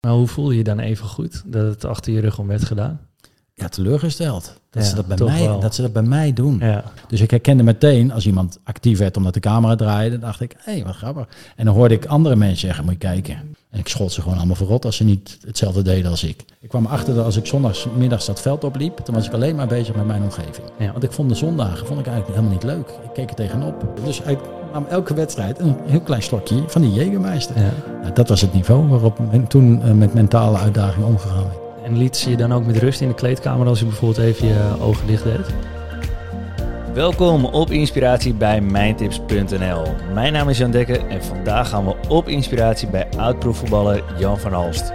Maar hoe voel je je dan even goed dat het achter je rug om werd gedaan? Ja, teleurgesteld. Dat, Ja, ze dat, bij mij, wel. dat ze dat bij mij doen. Ja, Dus ik herkende meteen, als iemand actief werd omdat de camera draaide, dacht ik, hé, wat grappig. En dan hoorde ik andere mensen zeggen, moet je kijken. En ik schold ze gewoon allemaal verrot als ze niet hetzelfde deden als ik. Ik kwam erachter dat als ik zondagsmiddags dat veld opliep, dan was ik alleen maar bezig met mijn omgeving. Ja. Want ik vond de zondagen vond ik eigenlijk helemaal niet leuk. Ik keek er tegenop. Dus ik nam elke wedstrijd een heel klein slokje van die Jägermeister. ja. Nou, dat was het niveau waarop men toen eh, met mentale uitdagingen omgegaan werd. En liet ze je dan ook met rust in de kleedkamer als je bijvoorbeeld even je ogen dicht deed? Welkom op Inspiratie bij Mijntips.nl. Mijn naam is Jan Dekker en vandaag gaan we op inspiratie bij oud-profvoetballer Jan van Halst.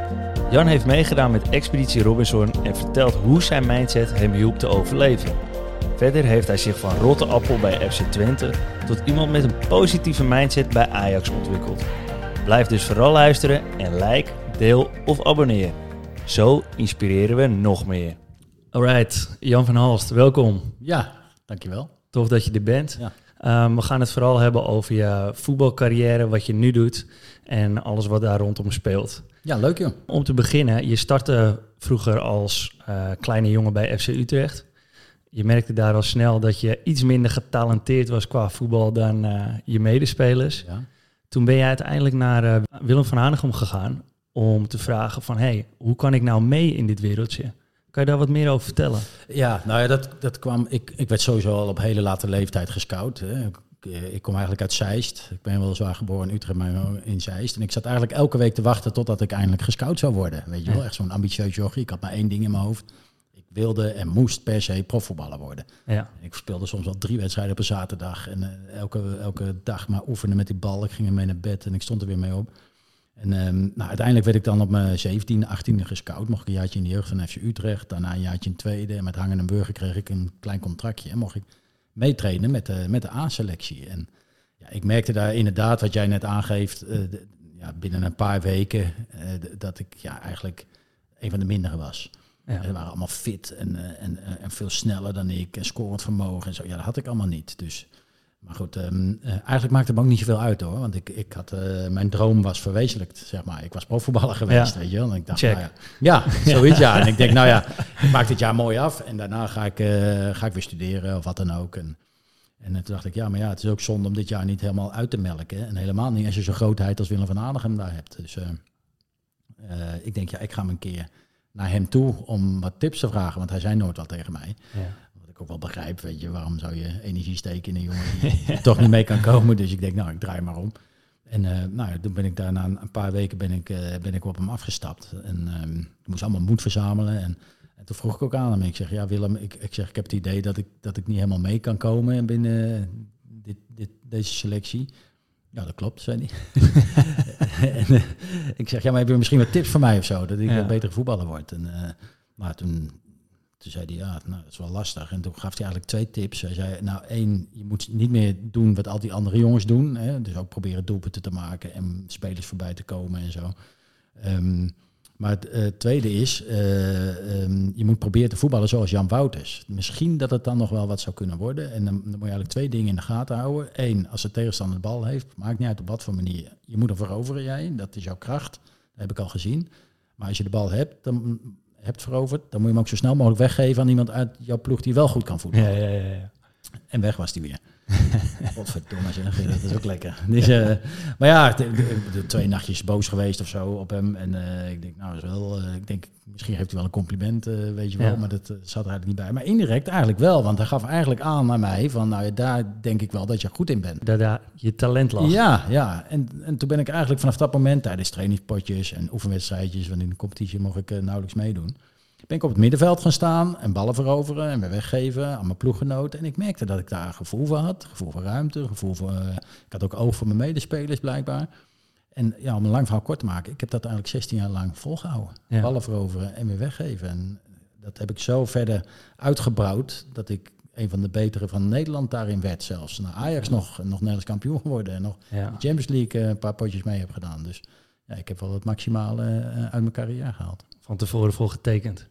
Jan heeft meegedaan met Expeditie Robinson en vertelt hoe zijn mindset hem hielp te overleven. Verder heeft hij zich van rotte appel bij FC Twente tot iemand met een positieve mindset bij Ajax ontwikkeld. Blijf dus vooral luisteren en like, deel of abonneer. Zo inspireren we nog meer. Alright, Jan van Halst, welkom. Ja, dankjewel. Tof dat je er bent. Ja. Ehm, we gaan het vooral hebben over je voetbalcarrière, wat je nu doet en alles wat daar rondom speelt. Ja, leuk joh. Om te beginnen, je startte vroeger als eh, kleine jongen bij FC Utrecht. Je merkte daar al snel dat je iets minder getalenteerd was qua voetbal dan eh, je medespelers. Ja. Toen ben je uiteindelijk naar eh, Willem van Hanegem gegaan om te vragen van... hey, hoe kan ik nou mee in dit wereldje? Kan je daar wat meer over vertellen? Ja, nou ja, dat, dat kwam. Ik, ik werd sowieso al op hele late leeftijd gescout. Hè. Ik, ik kom eigenlijk uit Zeist. Ik ben wel zwaar geboren in Utrecht, maar in Zeist. En ik zat eigenlijk elke week te wachten totdat ik eindelijk gescout zou worden. Weet je wel, echt zo'n ambitieus jochie. Ik had maar één ding in mijn hoofd. Ik wilde en moest per se profvoetballer worden. Ja, Ik speelde soms wel drie wedstrijden op een zaterdag. En eh, elke, elke dag maar oefenen met die bal. Ik ging ermee naar bed en ik stond er weer mee op. En ehm, nou, uiteindelijk werd ik dan op mijn 17e, 18e gescout. Mocht ik een jaartje in de jeugd van FC Utrecht. Daarna een jaartje in tweede. En met Hangen en Burger kreeg ik een klein contractje. En mocht ik meetrainen met de, met de A-selectie. En ja, ik merkte daar inderdaad, wat jij net aangeeft, eh, de- ja, binnen een paar weken, eh, dat ik ja, eigenlijk een van de mindere was. ja. Ze waren allemaal fit en, eh, en, en veel sneller dan ik. En scorend vermogen en zo. Ja, dat had ik allemaal niet. Dus, maar goed, ehm, eh, eigenlijk maakte het me ook niet zoveel uit hoor. Want ik, ik had, eh, mijn droom was verwezenlijkt, zeg maar. Ik was profvoetballer geweest, Ja. weet je wel. En ik dacht, Check. nou ja, ja, zoiets ja. En ik denk, nou ja, ik maak dit jaar mooi af. En daarna ga ik, eh, ga ik weer studeren of wat dan ook. En, en toen dacht ik, ja, maar ja, het is ook zonde om dit jaar niet helemaal uit te melken. En helemaal niet als je zo'n grootheid als Willem van Hanegem daar hebt. Dus ik denk, ja, ik ga hem een keer naar hem toe om wat tips te vragen. Want hij zei nooit wat tegen mij. ja. Ik ook wel begrijp, weet je, waarom zou je energie steken in een jongen die toch niet mee kan komen. Dus ik denk, nou, ik draai maar om. En eh, nou, ja, toen ben ik daarna een paar weken ben ik, eh, ben ik op hem afgestapt. En ehm, ik moest allemaal moed verzamelen. En, en toen vroeg ik ook aan hem. Ik zeg, ja Willem, ik, ik, zeg, ik heb het idee dat ik, dat ik niet helemaal mee kan komen binnen dit, dit, deze selectie. Ja, dat klopt, zei hij. en, eh, ik zeg, ja, maar heb je misschien wat tips voor mij of zo? Dat ik Ja. een betere voetballer word. En, maar toen, toen zei hij, ja, nou, dat is wel lastig. En toen gaf hij eigenlijk twee tips. Hij zei, nou één, je moet niet meer doen wat al die andere jongens doen. Hè? Dus ook proberen doelpunten te maken en spelers voorbij te komen en zo. Ehm, maar het eh, tweede is, eh, ehm, je moet proberen te voetballen zoals Jan Wouters. Misschien dat het dan nog wel wat zou kunnen worden. En dan, moet je eigenlijk twee dingen in de gaten houden. Eén, als de tegenstander de bal heeft, maakt niet uit op wat voor manier. Je moet hem veroveren, jij. Dat is jouw kracht. Dat heb ik al gezien. Maar als je de bal hebt, dan, hebt veroverd, dan moet je hem ook zo snel mogelijk weggeven aan iemand uit jouw ploeg die wel goed kan voetballen. ja, ja, ja. En weg was die weer. Godverdomme zeg, dat is ook lekker. Dus, eh, maar ja, de, de- de twee nachtjes boos geweest of zo op hem. En eh, ik denk, nou, dat is wel, eh, ik denk, misschien heeft hij wel een compliment, weet je wel. Ja. Maar dat zat er eigenlijk niet bij. Maar indirect eigenlijk wel, want hij gaf eigenlijk aan naar mij van, nou ja, daar denk ik wel dat je goed in bent. Daar, daar je talent lag. Ja, ja. En, en toen ben ik eigenlijk vanaf dat moment tijdens trainingspotjes en oefenwedstrijdjes, want in de competitie mocht ik nauwelijks meedoen, ben ik op het middenveld gaan staan en ballen veroveren en weer weggeven aan mijn ploeggenoten. En ik merkte dat ik daar gevoel voor had, gevoel voor ruimte, gevoel voor, eh, ik had ook oog voor mijn medespelers blijkbaar. En ja, om een lang verhaal kort te maken, ik heb dat eigenlijk 16 jaar lang volgehouden. Ja. Ballen veroveren en weer weggeven. En dat heb ik zo verder uitgebouwd dat ik een van de betere van Nederland daarin werd zelfs. Naar Ajax nog, nog Nederlands kampioen geworden en nog Ja. de Champions League eh, een paar potjes mee heb gedaan. Dus ja, ik heb wel het maximale eh, uit mijn carrière gehaald. Van tevoren voor getekend.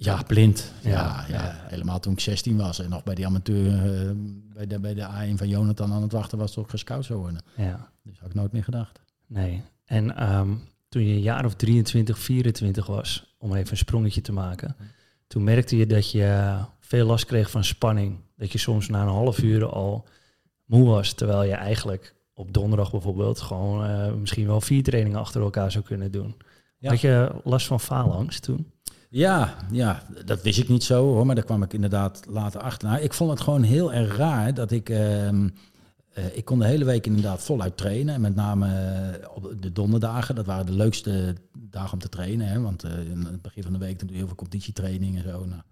Ja, blind. Ja, Ja, helemaal toen ik 16 was en nog bij die amateur, eh, bij, de, bij de A1 van Jonathan aan het wachten was ik gescout zou worden. Ja. Dus had ik nooit meer gedacht. Nee. En ehm, toen je een jaar of 23, 24 was, om even een sprongetje te maken. Toen merkte je dat je veel last kreeg van spanning. Dat je soms na een half uur al moe was, terwijl je eigenlijk op donderdag bijvoorbeeld gewoon eh, misschien wel vier trainingen achter elkaar zou kunnen doen. Ja. Had je last van faalangst toen? Ja, ja, dat wist ik niet zo hoor, maar daar kwam ik inderdaad later achter. Nou, ik vond het gewoon heel erg raar dat ik. ehm, eh, ik kon de hele week inderdaad voluit trainen. En met name eh, op de donderdagen, dat waren de leukste dagen om te trainen. Hè, want eh, in het begin van de week doe je heel veel competitietraining en zo. Nou,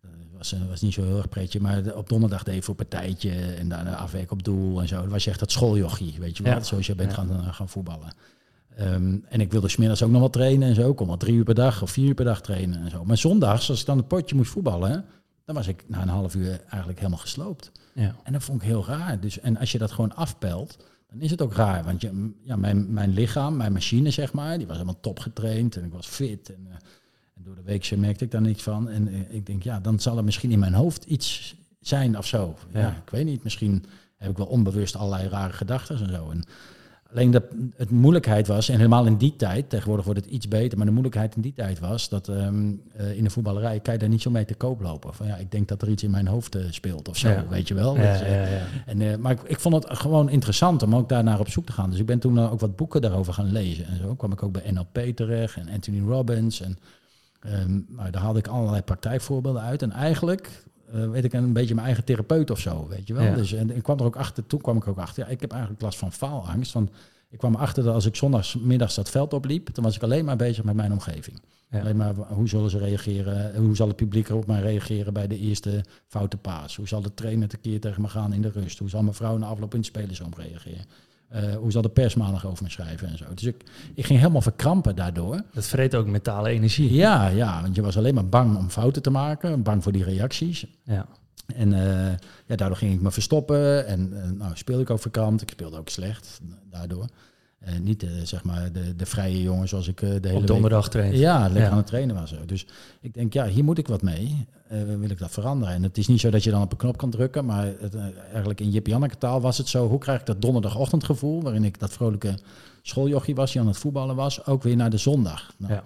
dat was, was niet zo heel erg pretje. Maar op donderdag deed je voor een partijtje en daarna afwerk op doel en zo. Dan was je echt dat schooljochie, weet je wel. Ja. Zoals je bent Ja. gaan, gaan voetballen. Ehm, en ik wilde smiddags ook nog wel trainen en zo. Ik kon wel drie uur per dag of vier uur per dag trainen en zo. Maar zondags, als ik dan het potje moest voetballen, dan was ik na een half uur eigenlijk helemaal gesloopt. Ja. En dat vond ik heel raar. Dus, en als je dat gewoon afpelt, dan is het ook raar. Want je, ja, mijn, mijn lichaam, mijn machine, zeg maar, die was helemaal top getraind en ik was fit. En, eh, en door de week merkte ik daar niks van. En eh, ik denk, ja, dan zal er misschien in mijn hoofd iets zijn of zo. Ja, Ja. ik weet niet. Misschien heb ik wel onbewust allerlei rare gedachten en zo. En alleen dat het moeilijkheid was, en helemaal in die tijd, tegenwoordig wordt het iets beter, maar de moeilijkheid in die tijd was dat ehm, eh, in de voetballerij kan je daar niet zo mee te koop lopen. Van ja, ik denk dat er iets in mijn hoofd eh, speelt of zo, Ja. weet je wel. Ja, Dus, eh, ja, ja. en, maar ik, ik vond het gewoon interessant om ook daarnaar op zoek te gaan. Dus ik ben toen ook wat boeken daarover gaan lezen. En zo kwam ik ook bij NLP terecht en Anthony Robbins. En maar daar haalde ik allerlei praktijkvoorbeelden uit. En eigenlijk eh, weet ik een beetje mijn eigen therapeut of zo, weet je wel. Ja. Dus en ik kwam er ook achter, toen kwam ik ook achter, ja, ik heb eigenlijk last van faalangst. Want ik kwam erachter dat als ik zondagsmiddags dat veld opliep, dan was ik alleen maar bezig met mijn omgeving. Ja. Alleen maar hoe zullen ze reageren? Hoe zal het publiek erop mij reageren bij de eerste foute paas? Hoe zal de trainer tekeer tegen me gaan in de rust? Hoe zal mijn vrouw na afloop in het spelersroom reageren? Eh, hoe zal de pers maandag over me schrijven en zo? Dus ik, ik ging helemaal verkrampen daardoor. Dat vreet ook mentale energie. Ja, ja, want je was alleen maar bang om fouten te maken, bang voor die reacties. Ja. En eh, ja, daardoor ging ik me verstoppen. En eh, nou, speelde ik ook verkrampt. Ik speelde ook slecht daardoor. En niet eh, zeg maar de, de vrije jongen zoals ik eh, de hele Op donderdag traint. week... Ja, lekker Ja. aan het trainen was. zo. Dus ik denk, ja, hier moet ik wat mee. Eh, wil ik dat veranderen? En het is niet zo dat je dan op een knop kan drukken. Maar het, eigenlijk in Jip Janneke taal was het zo. Hoe krijg ik dat donderdagochtendgevoel... waarin ik dat vrolijke schooljochie was... die aan het voetballen was, ook weer naar de zondag. Nou, Ja.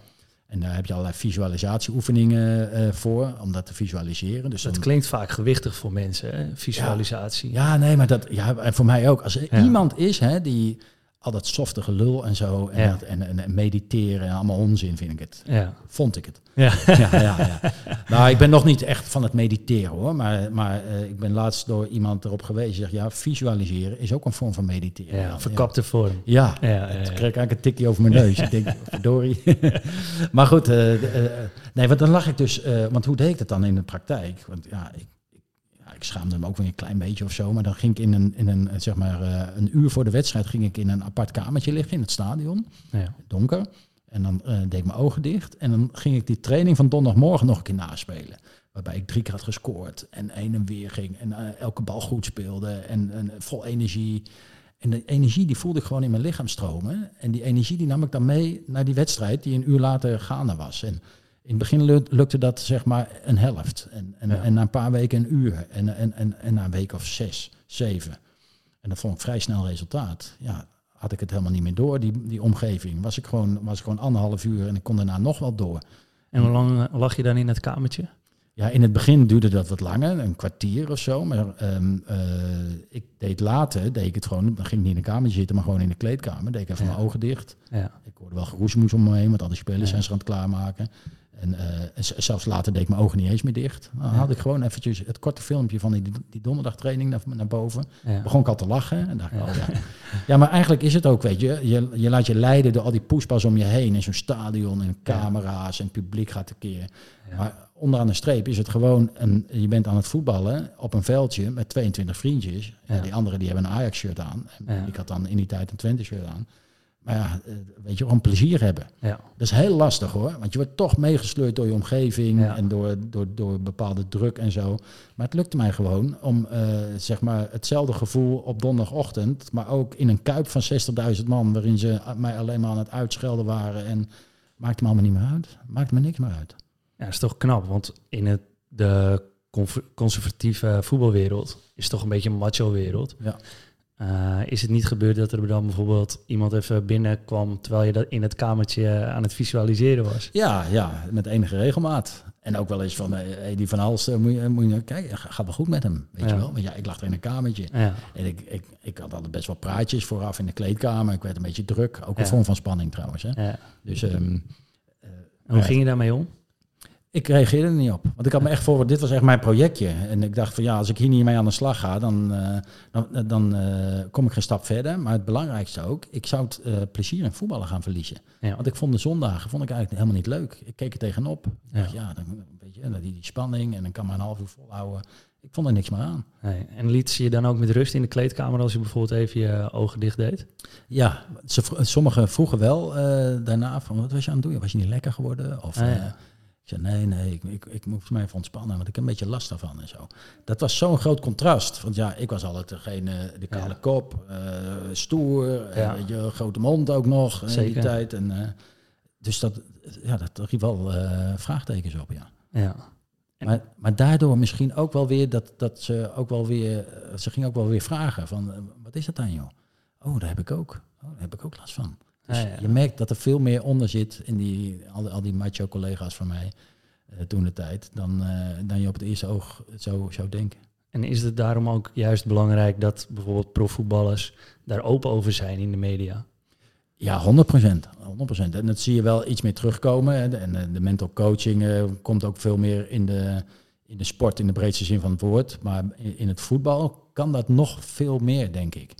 En daar heb je allerlei visualisatieoefeningen voor... om dat te visualiseren. Dus Dat dan- klinkt vaak gewichtig voor mensen, hè? visualisatie. ja, nee, maar dat, ja, en voor mij ook. Als er Ja. iemand is hè, die al dat softe gelul en zo, en, Ja. dat, en, en, en mediteren en allemaal onzin, vind ik het. Ja. Vond ik het. Ja. Ja, ja, ja. Nou, ik ben nog niet echt van het mediteren hoor, maar, maar eh, ik ben laatst door iemand erop gewezen. Zeg, ja, visualiseren is ook een vorm van mediteren. ja, verkapte vorm. Ja, Ja, ja, ik kreeg eigenlijk een tikje over mijn neus. ik denk, verdorie. maar goed, eh, eh, nee, want dan lag ik dus... want hoe deed ik dat dan in de praktijk? Want ja, ik, ik, schaamde me ook weer een klein beetje of zo. Maar dan ging ik in een, in een eh, zeg maar, eh, een uur voor de wedstrijd... ging ik in een apart kamertje liggen in het stadion. Ja. Donker. En dan eh, deed ik mijn ogen dicht. En dan ging ik die training van donderdagmorgen nog een keer naspelen. Waarbij ik drie keer had gescoord. En heen en weer ging. En elke bal goed speelde. En, en vol energie. En de energie die voelde ik gewoon in mijn lichaam stromen. En die energie die nam ik dan mee naar die wedstrijd die een uur later gaande was. En in het begin lu- lukte dat zeg maar een helft. En, en, Ja. en na een paar weken een uur. En, en, en, en na een week of zes, zeven. En dat vond ik vrij snel resultaat. Ja, had ik het helemaal niet meer door, die, die omgeving. Was ik, gewoon, was ik gewoon anderhalf uur en ik kon daarna nog wel door. En hoe lang eh, lag je dan in het kamertje? Ja, in het begin duurde dat wat langer, een kwartier of zo. Maar ehm, eh, ik deed later, deed ik het gewoon, dan ging ik niet in de kamer zitten, maar gewoon in de kleedkamer. Deed ik even Ja. mijn ogen dicht. Ja. Ik hoorde wel geroesmoes om me heen, want al die spelers Ja. zijn zich aan het klaarmaken. En, eh, en zelfs later deed ik mijn ogen niet eens meer dicht. Dan had ik gewoon eventjes het korte filmpje van die, die donderdagtraining naar, naar boven. Ja. Begon ik al te lachen. En dacht Ja. oh ja. ja, maar eigenlijk is het ook, weet je. Je, je laat je leiden door al die poespas om je heen. In zo'n stadion en camera's en het publiek gaat tekeer. Maar onderaan de streep is het gewoon, een, je bent aan het voetballen op een veldje met 22 vriendjes. Ja. die anderen die hebben een Ajax-shirt aan. En ik had dan in die tijd een Twente-shirt aan. Maar ja, eh, weet je, gewoon plezier hebben. Ja. Dat is heel lastig hoor. Want je wordt toch meegesleurd door je omgeving Ja. en door, door, door bepaalde druk en zo. Maar het lukte mij gewoon om eh, zeg maar hetzelfde gevoel op donderdagochtend, maar ook in een kuip van 60.000 man, waarin ze mij alleen maar aan het uitschelden waren. En maakte me allemaal niet meer uit. Maakte me niks meer uit. Ja, dat is toch knap, want in het, de conservatieve voetbalwereld is het toch een beetje een macho-wereld. Ja. Eh, is het niet gebeurd dat er dan bijvoorbeeld iemand even binnenkwam terwijl je dat in het kamertje aan het visualiseren was? Ja, ja, met enige regelmaat. En ook wel eens van, eh, hey, die van Hals, eh, moet je, moet je kijken, gaat wel goed met hem, weet Ja. je wel. Want ja, ik lag er in een kamertje. Ja, En ik, ik, ik had altijd best wel praatjes vooraf in de kleedkamer. Ik werd een beetje druk, ook een Ja. vorm van spanning trouwens. Hè. ja. Dus ehm, En hoe ging je daarmee om? Ik reageerde er niet op. Want ik had me echt voor, dit was echt mijn projectje. En ik dacht van ja, als ik hier niet mee aan de slag ga, dan, eh, dan, dan eh, kom ik geen stap verder. Maar het belangrijkste ook, ik zou het eh, plezier in voetballen gaan verliezen. Ja. Want ik vond de zondagen vond ik eigenlijk helemaal niet leuk. Ik keek er tegenop. Ik Ja. dacht, ja, dan, weet je, die, die spanning en dan kan maar een half uur volhouden. Ik vond er niks meer aan. Nee. En liet ze je dan ook met rust in de kleedkamer als je bijvoorbeeld even je ogen dicht deed? Ja, ze, sommigen vroegen wel eh, daarna van wat was je aan het doen? Was je niet lekker geworden? Of Ah, ja. Eh, zei nee, nee, ik, ik, ik moest mij even ontspannen, want ik heb een beetje last daarvan en zo. Dat was zo'n groot contrast. Want ja, ik was altijd degene, de kale Ja. kop, eh, stoer, eh, Ja. je, grote mond ook nog in die tijd. En, eh, dus dat, ja, dat riep wel eh, vraagtekens op, ja. Ja. Maar, maar daardoor misschien ook wel weer dat, dat ze ook wel weer, eh, ze ging ook wel weer vragen van, eh, wat is dat dan joh? Oh, daar heb ik ook. Oh, daar heb ik ook last van. Dus je merkt dat er veel meer onder zit in die, al, die- al die macho collega's van mij eh, toen de tijd, dan, eh, dan je op het eerste oog zo zou denken. En is het daarom ook juist belangrijk dat bijvoorbeeld profvoetballers daar open over zijn in de media? Ja, 100 procent. 100 En dat zie je wel iets meer terugkomen. hè. En de, de mental coaching eh, komt ook veel meer in de, in de sport in de breedste zin van het woord. Maar in, in het voetbal kan dat nog veel meer, denk ik.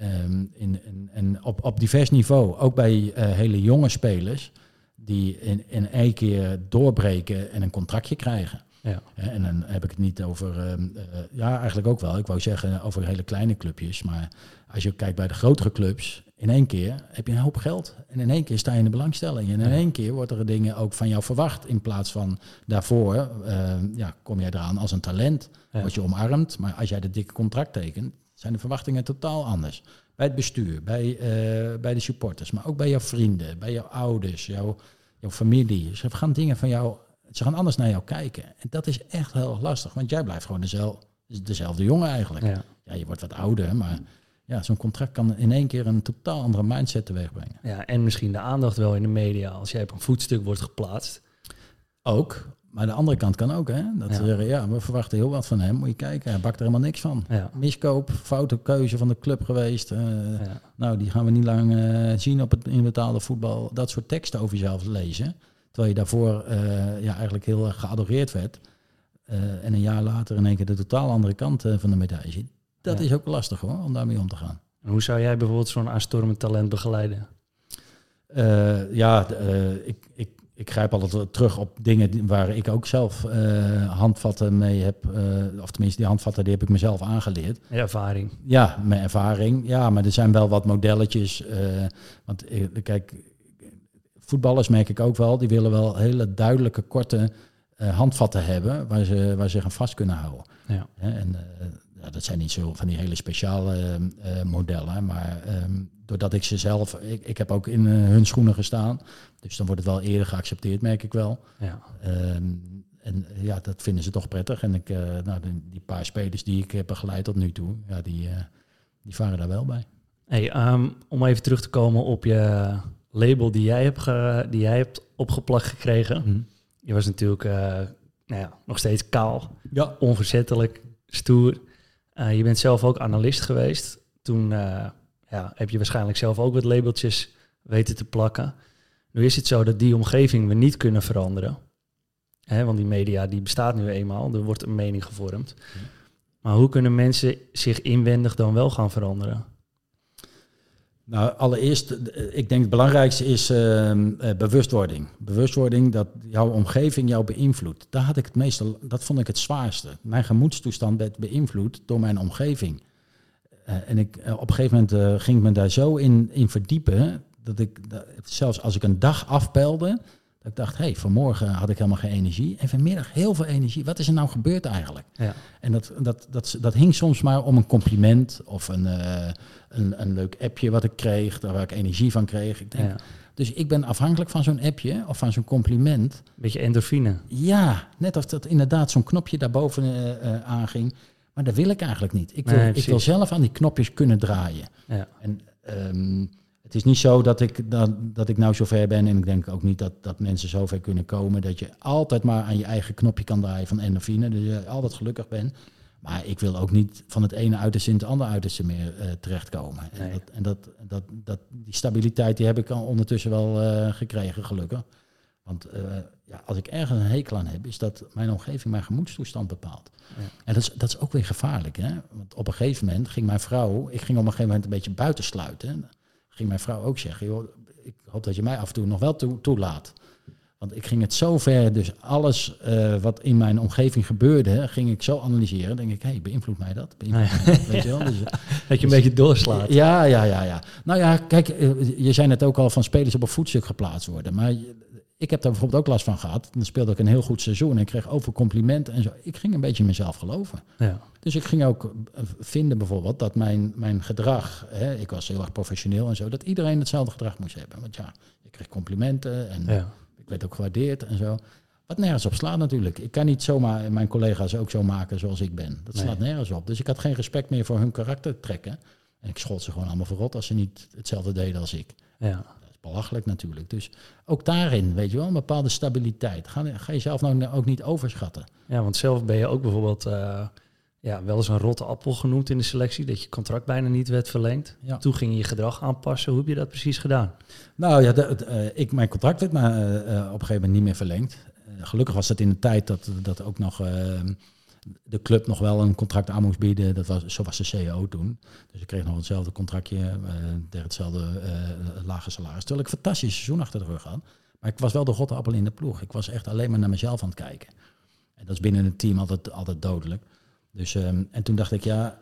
Ehm, in, in, en op, op divers niveau, ook bij eh, hele jonge spelers, die in, in één keer doorbreken en een contractje krijgen. Ja. En dan heb ik het niet over, ehm, eh, ja, eigenlijk ook wel. Ik wou zeggen over hele kleine clubjes. Maar als je kijkt bij de grotere clubs, in één keer heb je een hoop geld. En in één keer sta je in de belangstelling. En in Ja. één keer wordt er dingen ook van jou verwacht. In plaats van daarvoor, ehm, ja, kom jij eraan als een talent. Ja. Word je omarmd. Maar als jij de dikke contract tekent, zijn de verwachtingen totaal anders. Bij het bestuur, bij, eh, bij de supporters, maar ook bij jouw vrienden, bij jouw ouders, jouw, jouw familie. Ze gaan dingen van jou, ze gaan anders naar jou kijken. En dat is echt heel lastig, want jij blijft gewoon dezelfde, dezelfde jongen eigenlijk. Ja. Ja. je wordt wat ouder, maar ja, zo'n contract kan in één keer een totaal andere mindset teweeg brengen. ja, en misschien de aandacht wel in de media als jij op een voetstuk wordt geplaatst. Ook, maar de andere kant kan ook, hè? Dat Ja. ze zeggen, ja, we verwachten heel wat van hem. Moet je kijken, hij bakt er helemaal niks van. Miskoop, foute keuze van de club geweest. eh. Nou, die gaan we niet lang eh, zien op het in betaalde voetbal. Dat soort teksten over jezelf lezen. Terwijl je daarvoor eh, ja, eigenlijk heel erg geadoreerd werd. En een jaar later in één keer de totaal andere kant van de medaille ziet. Dat Ja. is ook lastig hoor, om daarmee om te gaan. En hoe zou jij bijvoorbeeld zo'n aanstormend talent begeleiden? Ja, ik, ik, ik grijp altijd terug op dingen waar ik ook zelf eh, handvatten mee heb. eh, of tenminste, die handvatten die heb ik mezelf aangeleerd. Ervaring. Ja, mijn ervaring. Ja, maar er zijn wel wat modelletjes. eh, want kijk, voetballers merk ik ook wel, die willen wel hele duidelijke, korte handvatten hebben waar ze, waar ze zich aan vast kunnen houden. Ja. En ja, dat zijn niet zo van die hele speciale eh, eh, modellen, maar ehm, doordat ik ze zelf, ik, ik heb ook in eh, hun schoenen gestaan, dus dan wordt het wel eerder geaccepteerd, merk ik wel. Ja. Ehm, en eh, ja, dat vinden ze toch prettig. En ik, nou, die, die paar spelers die ik heb begeleid tot nu toe, ja, die, die varen daar wel bij. Hey, ehm, om even terug te komen op je label die jij hebt, die jij hebt opgeplakt gekregen. Je was natuurlijk nou ja, nog steeds kaal, Ja. onverzettelijk, stoer. Eh, je bent zelf ook analist geweest. Toen eh, ja, heb je waarschijnlijk zelf ook wat labeltjes weten te plakken. Nu is het zo dat die omgeving we niet kunnen veranderen. Hè, want die media die bestaat nu eenmaal, er wordt een mening gevormd. Maar hoe kunnen mensen zich inwendig dan wel gaan veranderen? Nou, allereerst, eh, ik denk het belangrijkste is ehm, eh, bewustwording. Bewustwording dat jouw omgeving jou beïnvloedt. Daar had ik het meeste, dat vond ik het zwaarste. Mijn gemoedstoestand werd beïnvloed door mijn omgeving. Eh, en ik, op een gegeven moment ging ik me daar zo in, in verdiepen, dat ik, zelfs als ik een dag afpeilde, dat ik dacht, hé, hey, vanmorgen had ik helemaal geen energie. En vanmiddag heel veel energie. Wat is er nou gebeurd eigenlijk? Ja. En dat, dat, dat, dat hing soms maar om een compliment of een, eh, een, een leuk appje wat ik kreeg, daar waar ik energie van kreeg. Ik denk, Ja. Dus ik ben afhankelijk van zo'n appje of van zo'n compliment. Beetje endorfine. Ja, net of dat inderdaad zo'n knopje daarboven eh, eh, aanging. Maar dat wil ik eigenlijk niet. Ik wil, Nee, ik wil zelf aan die knopjes kunnen draaien. Ja. En ehm, het is niet zo dat ik, dat, dat ik nou zover ben. En ik denk ook niet dat, dat mensen zover kunnen komen. Dat je altijd maar aan je eigen knopje kan draaien van endorfine. Dat je altijd gelukkig bent. Maar ik wil ook niet van het ene uiterste in het andere uiterste meer eh, terechtkomen. En, dat, en dat, dat, dat, die stabiliteit die heb ik al ondertussen wel eh, gekregen, gelukkig. Want eh, ja, als ik ergens een hekel aan heb, is dat mijn omgeving mijn gemoedstoestand bepaalt. Ja. En dat is, dat is ook weer gevaarlijk. Hè? Want op een gegeven moment ging mijn vrouw, ik ging op een gegeven moment een beetje buitensluiten. hè. Ging mijn vrouw ook zeggen, joh, ik hoop dat je mij af en toe nog wel toe, toelaat. Want ik ging het zo ver, dus alles eh, wat in mijn omgeving gebeurde, ging ik zo analyseren. denk ik, hé, hey, beïnvloedt mij dat? Beïnvloedt mij dat? Weet je wel? Dus, Dat je een beetje doorslaat. ja, ja, ja, ja. Nou ja, kijk, eh, je zei net ook al van spelers op een voetstuk geplaatst worden. Maar je- ik heb daar bijvoorbeeld ook last van gehad. Dan speelde ik een heel goed seizoen en kreeg over complimenten en zo. Ik ging een beetje in mezelf geloven. Ja. Dus ik ging ook eh, vinden bijvoorbeeld dat mijn, mijn gedrag, hè, ik was heel erg professioneel en zo, dat iedereen hetzelfde gedrag moest hebben. Want ja, ik kreeg complimenten en Ja. ik werd ook gewaardeerd en zo. Wat nergens op slaat natuurlijk. Ik kan niet zomaar mijn collega's ook zo maken zoals ik ben. Dat Nee. slaat nergens op. Dus ik had geen respect meer voor hun karaktertrekken. En ik schold ze gewoon allemaal verrot als ze niet hetzelfde deden als ik. Ja. Dat belachelijk natuurlijk. Dus ook daarin, weet je wel, een bepaalde stabiliteit. Ga, ga jezelf nou ook niet overschatten. ja, want zelf ben je ook bijvoorbeeld eh, ja, wel eens een rotte appel genoemd in de selectie. Dat je contract bijna niet werd verlengd. Ja. Toen ging je je gedrag aanpassen. Hoe heb je dat precies gedaan? Nou ja, eh, ik, mijn contract werd maar eh, op een gegeven moment niet meer verlengd. Gelukkig was het in de tijd dat, dat ook nog de club nog wel een contract aan moest bieden. Dat was, zo was de CEO toen. Dus ik kreeg nog hetzelfde contractje tegen hetzelfde eh, lage salaris. Terwijl ik een fantastisch seizoen achter de rug had. Maar ik was wel de rotte appel in de ploeg. Ik was echt alleen maar naar mezelf aan het kijken. En dat is binnen het team altijd, altijd dodelijk. Dus, ehm, en toen dacht ik, ja,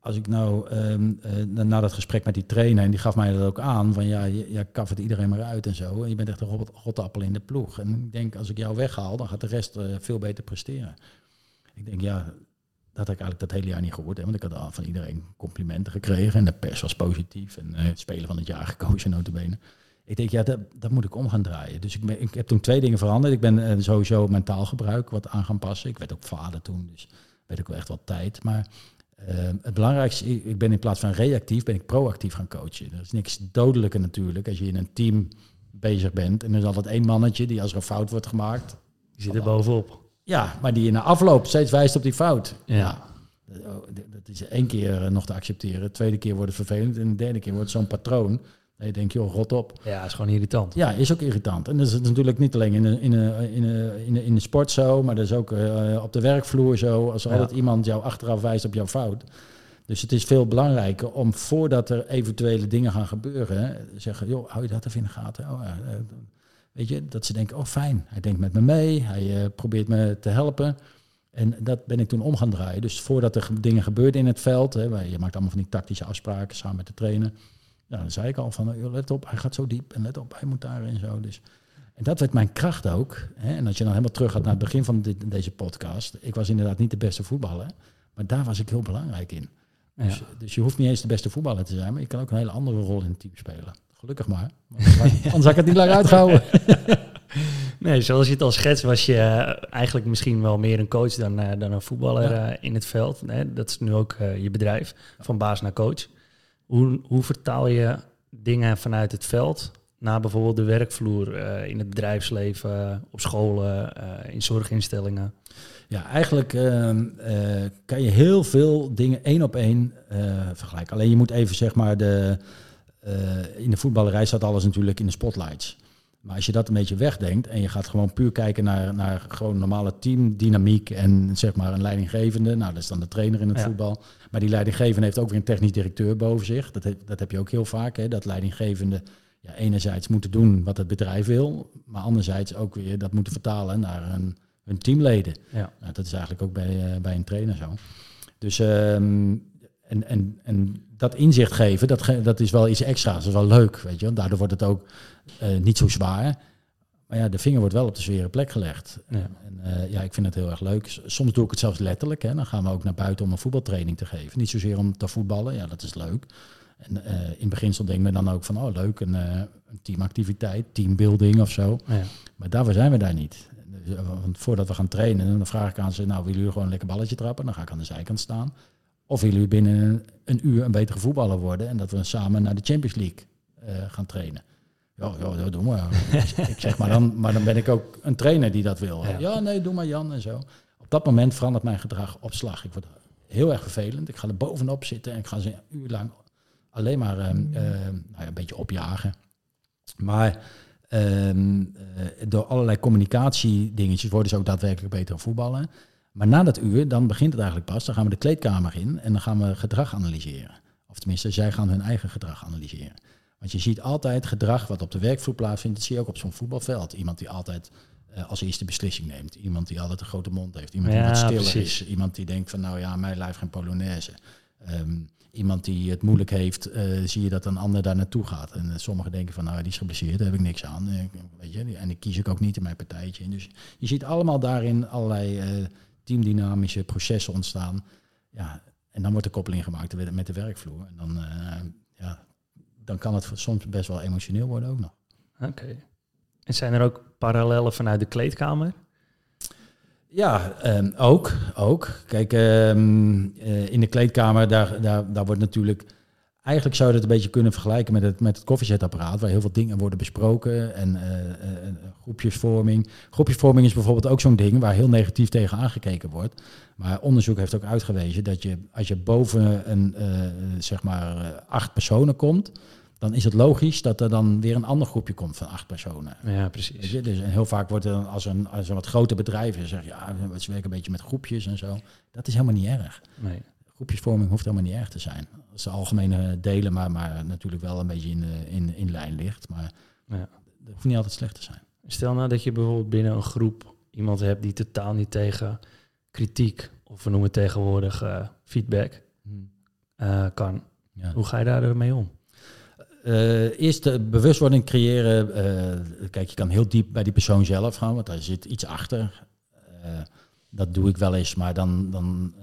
als ik nou eh, na- dat gesprek met die trainer, en die gaf mij dat ook aan, van ja, je, je kaffert iedereen maar uit en zo. En je bent echt een rot- rotappel in de ploeg. En ik denk, als ik jou weghaal, dan gaat de rest veel beter presteren. Ik denk, ja, dat had ik eigenlijk dat hele jaar niet gehoord. Hè, want ik had al van iedereen complimenten gekregen. En de pers was positief. En eh, het speler van het jaar gekozen, notabene. Ik denk, ja, dat, dat moet ik om gaan draaien. Dus ik, ben, ik heb toen twee dingen veranderd. Ik ben eh, sowieso mijn taalgebruik wat aan gaan passen. Ik werd ook vader toen, dus werd ik wel echt wat tijd. Maar eh, het belangrijkste, ik ben in plaats van reactief, ben ik proactief gaan coachen. Er is niks dodelijker natuurlijk als je in een team bezig bent. En er is altijd één mannetje die als er een fout wordt gemaakt, Je zit er bovenop. Ja, maar die je na afloop steeds wijst op die fout. Ja. Dat- oh, Dat is één keer eh, nog te accepteren. De tweede keer wordt het vervelend. En de derde keer wordt zo'n patroon. Dat je denkt, joh, rot op. Ja, is gewoon irritant. Ja, is ook irritant. En dat is natuurlijk niet alleen in de, in de, in de, in de, in de sport zo, maar dat is ook eh, op de werkvloer zo. Als Ja. altijd iemand jou achteraf wijst op jouw fout. Dus het is veel belangrijker om voordat er eventuele dingen gaan gebeuren, zeggen, joh, hou je dat even in de gaten. Oh, ja, eh, weet je, dat ze denken, oh fijn, hij denkt met me mee, hij eh, probeert me te helpen. En dat ben ik toen om gaan draaien. Dus voordat er ge- dingen gebeurden in het veld, hè, je maakt allemaal van die tactische afspraken samen met de trainer. Ja, dan zei ik al van, let op, hij gaat zo diep en let op, hij moet daar en zo. Dus, en dat werd mijn kracht ook. Hè. En als je dan helemaal terug gaat naar het begin van dit, deze podcast. Ik was inderdaad niet de beste voetballer, maar daar was ik heel belangrijk in. Dus, Ja. dus je hoeft niet eens de beste voetballer te zijn, maar je kan ook een hele andere rol in het team spelen. Gelukkig maar, anders had- ik het niet lang uitgehouden. Nee, zoals je het al schetst, was je eh, eigenlijk misschien wel meer een coach dan, eh, dan een voetballer Ja. eh, in het veld. Dat is nu ook je bedrijf, van baas naar coach. Hoe, hoe vertaal je dingen vanuit het veld naar bijvoorbeeld de werkvloer in het bedrijfsleven, op scholen, in zorginstellingen? Ja, eigenlijk ehm, eh, kan je heel veel dingen één op één vergelijken. Alleen je moet even zeg maar de. Eh, in de voetballerij staat alles natuurlijk in de spotlights. Maar als je dat een beetje wegdenkt en je gaat gewoon puur kijken naar, naar gewoon normale teamdynamiek en zeg maar een leidinggevende, nou dat is dan de trainer in het Ja. voetbal. Maar die leidinggevende heeft ook weer een technisch directeur boven zich. Dat, heb- dat heb je ook heel vaak, hè, dat leidinggevende ja, enerzijds moeten doen wat het bedrijf wil, maar anderzijds ook weer dat moeten vertalen naar een, hun teamleden. Ja. Nou, dat is eigenlijk ook bij, eh, bij een trainer zo. Dus ehm, en, en, en dat inzicht geven, dat, ge- dat is wel iets extra's. Dat is wel leuk, weet je. wel. Daardoor wordt het ook eh, niet zo zwaar. Maar ja, de vinger wordt wel op de zware plek gelegd. Ja. En eh, ja, ik vind het heel erg leuk. Soms doe ik het zelfs letterlijk. Hè. Dan gaan we ook naar buiten om een voetbaltraining te geven. Niet zozeer om te voetballen, ja, dat is leuk. En eh, in beginsel denken we dan ook van, oh leuk, een, een teamactiviteit, teambuilding of zo. Ja. Maar daarvoor zijn we daar niet. Dus, want voordat we gaan trainen, dan vraag ik aan ze, nou, willen jullie gewoon een lekker balletje trappen? Dan ga ik aan de zijkant staan. Of willen jullie binnen een, uur een betere voetballer worden en dat we samen naar de Champions League eh, gaan trainen? Ja, ja, dat doen we. ik zeg maar dan, maar dan ben ik ook een trainer die dat wil. Ja. Ja. nee, doe maar Jan en zo. Op dat moment verandert mijn gedrag op slag. Ik word heel erg vervelend. Ik ga er bovenop zitten en ik ga ze een uur lang alleen maar ehm, ehm, nou ja, een beetje opjagen. Maar ehm, eh, door allerlei communicatiedingetjes worden ze ook daadwerkelijk beter voetballen. Maar na dat uur, dan begint het eigenlijk pas. Dan gaan we de kleedkamer in en dan gaan we gedrag analyseren. Of tenminste, zij gaan hun eigen gedrag analyseren. Want je ziet altijd gedrag wat op de werkvloer plaatsvindt. Dat zie je ook op zo'n voetbalveld. Iemand die altijd eh, als eerste beslissing neemt. Iemand die altijd een grote mond heeft. Iemand die Ja, wat stiller precies. is. Iemand die denkt van nou ja, mijn lijf geen polonaise. Ehm, iemand die het moeilijk heeft, eh, zie je dat een ander daar naartoe gaat. En eh, sommigen denken van nou die is geblesseerd, daar heb ik niks aan. Weet je, en ik kies ik ook niet in mijn partijtje. Dus je ziet allemaal daarin allerlei teamdynamische processen ontstaan. Ja, en dan wordt de koppeling gemaakt met- met de werkvloer. En dan, eh, ja, dan kan het soms best wel emotioneel worden ook nog. Oké. En zijn er ook parallellen vanuit de kleedkamer? Ja, ehm, ook, ook. Kijk, ehm, eh, in de kleedkamer, daar, daar, daar wordt natuurlijk... Eigenlijk zou je het een beetje kunnen vergelijken met het, met het koffiezetapparaat... waar heel veel dingen worden besproken en eh, eh, eh, groepjesvorming. Groepjesvorming is bijvoorbeeld ook zo'n ding waar heel negatief tegen aangekeken wordt. Maar onderzoek heeft ook uitgewezen dat je, als je boven een, eh, zeg maar, acht personen komt... dan is het logisch dat er dan weer een ander groepje komt van acht personen. Ja, precies. je, dus en heel vaak wordt er dan als een, als een wat groter bedrijf is, zeg je, ja, ze werken een beetje met groepjes en zo. Dat is helemaal niet erg. Nee. Groepjesvorming hoeft helemaal niet erg te zijn. Als de algemene delen, maar, maar natuurlijk wel een beetje in, eh, in, in lijn ligt. Maar Ja. dat hoeft niet altijd slecht te zijn. Stel nou dat je bijvoorbeeld binnen een groep iemand hebt die totaal niet tegen kritiek, of we noemen het tegenwoordig eh, feedback, eh, kan. Ja. Hoe ga je daarmee om? Eh, eerst de bewustwording creëren. kijk, je kan heel diep bij die persoon zelf gaan, want daar zit iets achter. Dat doe ik wel eens, maar dan, dan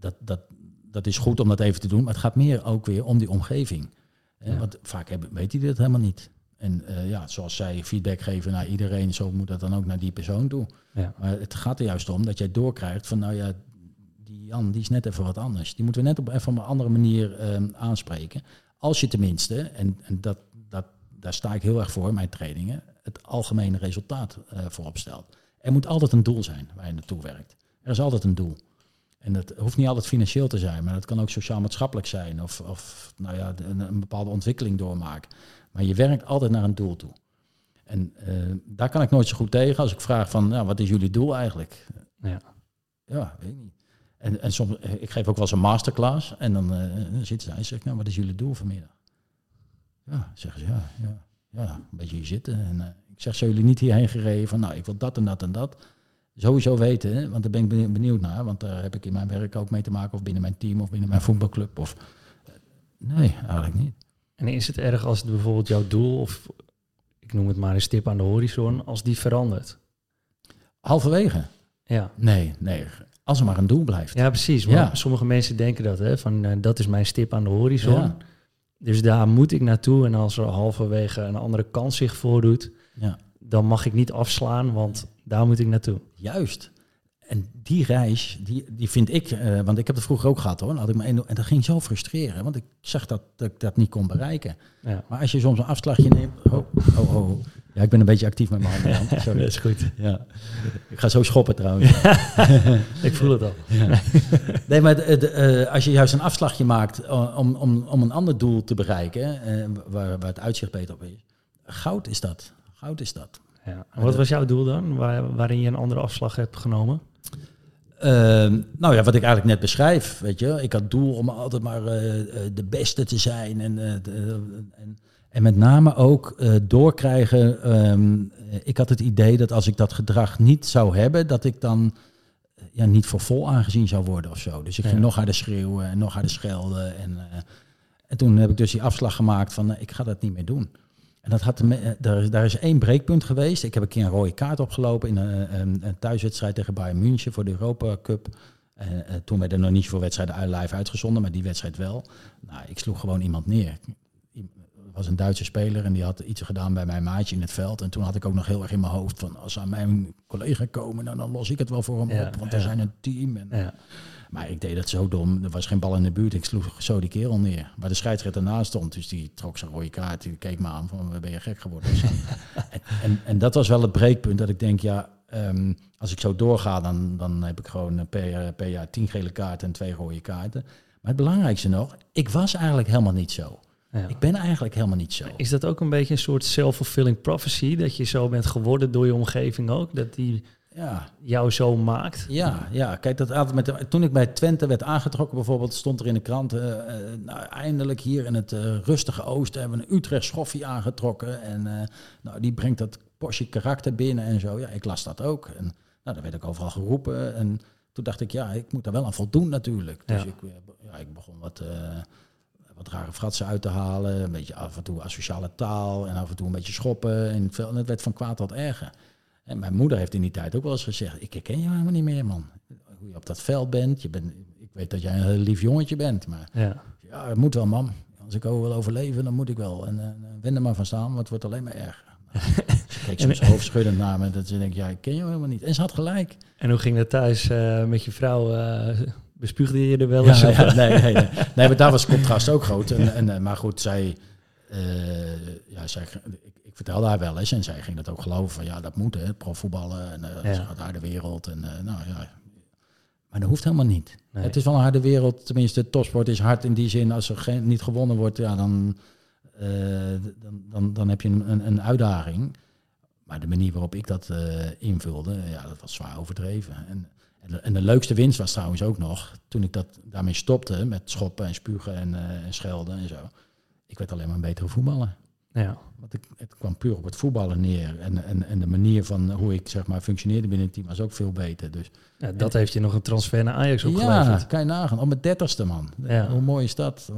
dat, dat, dat is goed om dat even te doen. Maar het gaat meer ook weer om die omgeving. Ja. Want vaak hebben, weet hij dat helemaal niet. En eh, ja, zoals zij feedback geven naar iedereen, zo moet dat dan ook naar die persoon toe. Ja. Maar het gaat er juist om dat jij doorkrijgt van, nou ja, die Jan, die is net even wat anders. Die moeten we net op even op een andere manier ehm, aanspreken. Als je tenminste, en, en dat, dat, daar sta ik heel erg voor in mijn trainingen, het algemene resultaat eh, voorop stelt. Er moet altijd een doel zijn waar je naartoe werkt. Er is altijd een doel. En dat hoeft niet altijd financieel te zijn, maar dat kan ook sociaal-maatschappelijk zijn. Of, of nou ja, een, een bepaalde ontwikkeling doormaken. Maar je werkt altijd naar een doel toe. En eh, daar kan ik nooit zo goed tegen als ik vraag van, nou, wat is jullie doel eigenlijk? Ja. Ja, weet ik niet. En, en soms, eh, ik geef ook wel eens een masterclass en dan, eh, dan zitten zij en zeg ik, nou, wat is jullie doel vanmiddag? Ja, zeggen ze, ja, ja, ja, een beetje hier zitten. En ik zeg, zijn jullie niet hierheen gereden van, nou, ik wil dat en dat en dat. Sowieso weten, hè, want daar ben ik benieu- benieuwd naar, want daar heb ik in mijn werk ook mee te maken, of binnen mijn team, of binnen mijn voetbalclub. Of, eh, nee, eigenlijk niet. En is het erg als het bijvoorbeeld jouw doel, of ik noem het maar een stip aan de horizon, als die verandert? Halverwege? Ja. Nee, nee. Als er maar een doel blijft. Ja, precies. Ja. sommige mensen denken dat, hè, van eh, dat is mijn stip aan de horizon. Ja. Dus daar moet ik naartoe. En als er halverwege een andere kans zich voordoet, Ja. dan mag ik niet afslaan, want daar moet ik naartoe. Juist. En die reis, die, die vind ik, eh, want ik heb het vroeger ook gehad hoor. Dan had ik maar één- en dat ging zo frustreren, want ik zag dat, dat ik dat niet kon bereiken. Ja, Maar als je soms een afslagje neemt. Oh, oh, oh. Ja, ik ben een beetje actief met mijn handen. Jan. dat Sorry. is goed. Ja. Ik ga zo schoppen trouwens. Ik voel het al. Ja. Nee, maar de- de, eh, als je juist een afslagje maakt eh, om, om, om een ander doel te bereiken, waar, waar het uitzicht beter op is. Goud is dat. Goud is dat. Ja. En wat was jouw doel dan, waar, waarin je een andere afslag hebt genomen? Ehm, nou ja, wat ik eigenlijk net beschrijf, weet je, ik had doel om altijd maar eh, eh, de beste te zijn en, eh, de- en, en met name ook doorkrijgen. eh, ik had het idee dat als ik dat gedrag niet zou hebben, dat ik dan ja, niet voor vol aangezien zou worden of zo. Dus ik Ja. ging nog harder schreeuwen en nog harder schelden. En, en toen heb ik dus die afslag gemaakt van ik ga dat niet meer doen. En dat had, eh, daar, is- daar is één breekpunt geweest. Ik heb een keer een rode kaart opgelopen in een, een, een thuiswedstrijd tegen Bayern München voor de Europa Cup. Eh, eh, toen werden er nog niet voor wedstrijden live uitgezonden, maar die wedstrijd wel. Nou, ik sloeg gewoon iemand neer. I- was een Duitse speler en die had iets gedaan bij mijn maatje in het veld. En toen had ik ook nog heel erg in mijn hoofd van als aan mijn collega komen, nou, dan los ik het wel voor hem Ja, op. Want ja. we zijn een team. En, Ja. Maar ik deed dat zo dom. Er was geen bal in de buurt. Ik sloeg zo die kerel neer. Waar de scheidsrechter naast stond. Dus die trok zijn rode kaart. Die keek me aan van, ben je gek geworden? en, en, en dat was wel het breekpunt. Dat ik denk, ja, ehm, als ik zo doorga, dan, dan heb ik gewoon eh, per, per jaar tien gele kaarten en twee rode kaarten. Maar het belangrijkste nog, ik was eigenlijk helemaal niet zo. Ja. Ik ben eigenlijk helemaal niet zo. Is dat ook een beetje een soort self-fulfilling prophecy? Dat je zo bent geworden door je omgeving ook? Dat die Ja, jou zo maakt? Ja, ja, kijk, dat altijd met de- toen ik bij Twente werd aangetrokken, bijvoorbeeld, stond er in de krant. eh, eh, nou, eindelijk hier in het eh, rustige oosten hebben we een Utrecht schoffie aangetrokken. En nou, die brengt dat Porsche karakter binnen en zo. Ja, ik las dat ook. En nou, daar werd ik overal geroepen. En toen dacht ik, ja, ik moet daar wel aan voldoen natuurlijk. Dus Ja. ik, ja, ik begon wat, wat rare fratsen uit te halen. Een beetje af en toe asociale taal en af en toe een beetje schoppen. En, veel, en het werd van kwaad tot erger. En mijn moeder heeft in die tijd ook wel eens gezegd: Ik herken je helemaal niet meer, man. Hoe je op dat veld bent. Je bent ik weet dat jij een heel lief jongetje bent. Maar Ja. ja, het moet wel, mam. Als ik ook wil overleven, dan moet ik wel. En uh, wend er maar van staan, want het wordt alleen maar erger. Ze keek soms hoofdschuddend naar me. Dat ze denkt: Ja, ik ken je helemaal niet. En ze had gelijk. En hoe ging dat thuis eh, met je vrouw? eh bespuugde je er wel eens? Ja, nee, nee, nee. nee, maar daar was contrast ook groot. En, en, eh, maar goed, zij, eh, ja, zij, ik, ik vertelde haar wel eens en zij ging dat ook geloven. Van, ja, dat moet, hè, profvoetballen en uh, Ja. ze gaat naar de wereld. En, uh, nou, ja. Maar dat hoeft helemaal niet. Nee. Het is wel een harde wereld. Tenminste, topsport is hard in die zin. Als er geen, niet gewonnen wordt, ja, dan, uh, dan, dan, dan heb je een, een, een uitdaging. Maar de manier waarop ik dat invulde, ja, dat was zwaar overdreven. En, en de, en de leukste winst was trouwens ook nog, toen ik dat daarmee stopte, met schoppen en spugen en, uh, en schelden en zo. Ik werd alleen maar een betere voetballer. Ja. Want ik, het kwam puur op het voetballen neer. En, en, en de manier van hoe ik zeg maar, functioneerde binnen het team was ook veel beter. Dus, ja dat en, heeft je nog een transfer naar Ajax opgeleverd. Ja, kan je nagaan. Op mijn dertigste man. Ja. Hoe mooi is dat?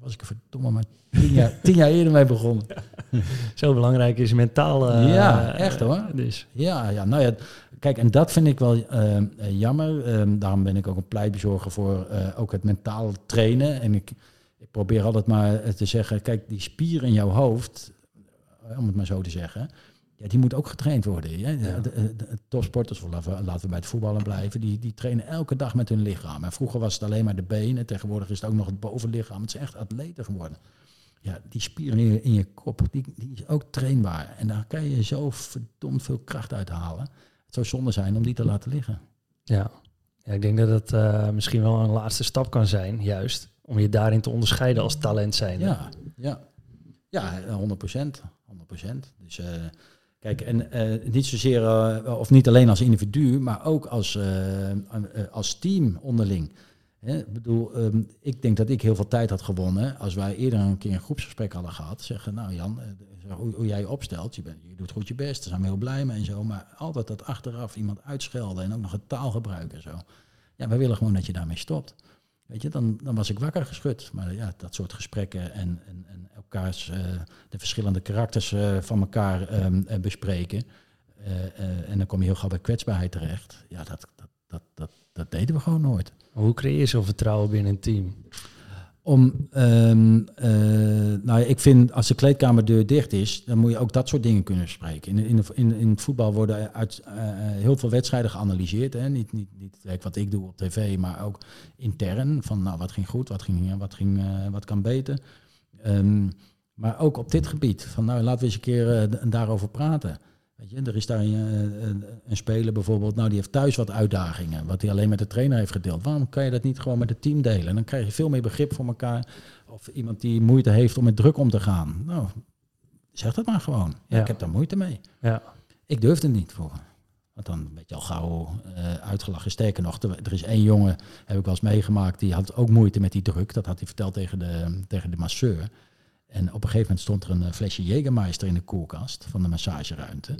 Was ik er verdomme maar tien jaar, tien jaar eerder mee begonnen. Zo belangrijk is mentaal. Uh, ja, echt hoor. Dus. Ja, ja, nou ja, kijk, en dat vind ik wel uh, jammer. Um, daarom ben ik ook een pleitbezorger voor ook het mentaal trainen. En ik, ik probeer altijd maar te zeggen, kijk, die spier in jouw hoofd, om het maar zo te zeggen, ja, die moet ook getraind worden. Ja? De, de, de, topsporters, laten we, bij het voetballen blijven, die, die trainen elke dag met hun lichaam. En vroeger was het alleen maar de benen, tegenwoordig is het ook nog het bovenlichaam. Het zijn echt atleten geworden. Ja, die spier in je, in je kop, die, die is ook trainbaar. En daar kan je zo verdomd veel kracht uit halen. Het zou zonde zijn om die te laten liggen. Ja, ja ik denk dat uh, misschien wel een laatste stap kan zijn, juist. Om je daarin te onderscheiden als talent zijn. Ja, ja. ja 100 procent. 100 procent. Dus uh, kijk, en uh, niet zozeer, of niet alleen als individu, maar ook als, als team onderling. Hè? Ik bedoel, um, ik denk dat ik heel veel tijd had gewonnen als wij eerder een keer een groepsgesprek hadden gehad. Zeggen, nou Jan, hoe, hoe jij je opstelt, je, bent, je doet goed je best, daar zijn we heel blij mee en zo. Maar altijd dat achteraf iemand uitschelden en ook nog het taalgebruik en zo. Ja, wij willen gewoon dat je daarmee stopt. Weet je, dan, dan was ik wakker geschud. Maar ja, dat soort gesprekken en, en, en elkaars, uh, de verschillende karakters uh, van elkaar um, uh, bespreken. en dan kom je heel gauw bij kwetsbaarheid terecht. Ja, dat, dat, dat, dat, dat deden we gewoon nooit. Hoe creëer je zo'n vertrouwen binnen een team? Om, um, nou ja, ik vind als de kleedkamerdeur dicht is, dan moet je ook dat soort dingen kunnen bespreken. In, in, in, in voetbal worden uit, uh, heel veel wedstrijden geanalyseerd. Hè? Niet, niet, niet wat ik doe op tv, maar ook intern. Van nou, wat ging goed, wat, ging, wat, ging, uh, wat kan beter. Um, maar ook op dit gebied. Van nou, laten we eens een keer daarover praten. Weet je, er is daar een, een, een, speler bijvoorbeeld, nou die heeft thuis wat uitdagingen, wat hij alleen met de trainer heeft gedeeld. Waarom kan je dat niet gewoon met het team delen? En dan krijg je veel meer begrip voor elkaar. Of iemand die moeite heeft om met druk om te gaan. Nou, zeg dat maar gewoon. Ja. Ik heb daar moeite mee. Ja. Ik durf het niet voor. Want dan ben je al gauw uh, uitgelachen. Sterker nog, er is één jongen, heb ik wel eens meegemaakt, die had ook moeite met die druk. Dat had hij verteld tegen de, tegen de masseur. En op een gegeven moment stond er een flesje Jägermeister in de koelkast van de massageruimte.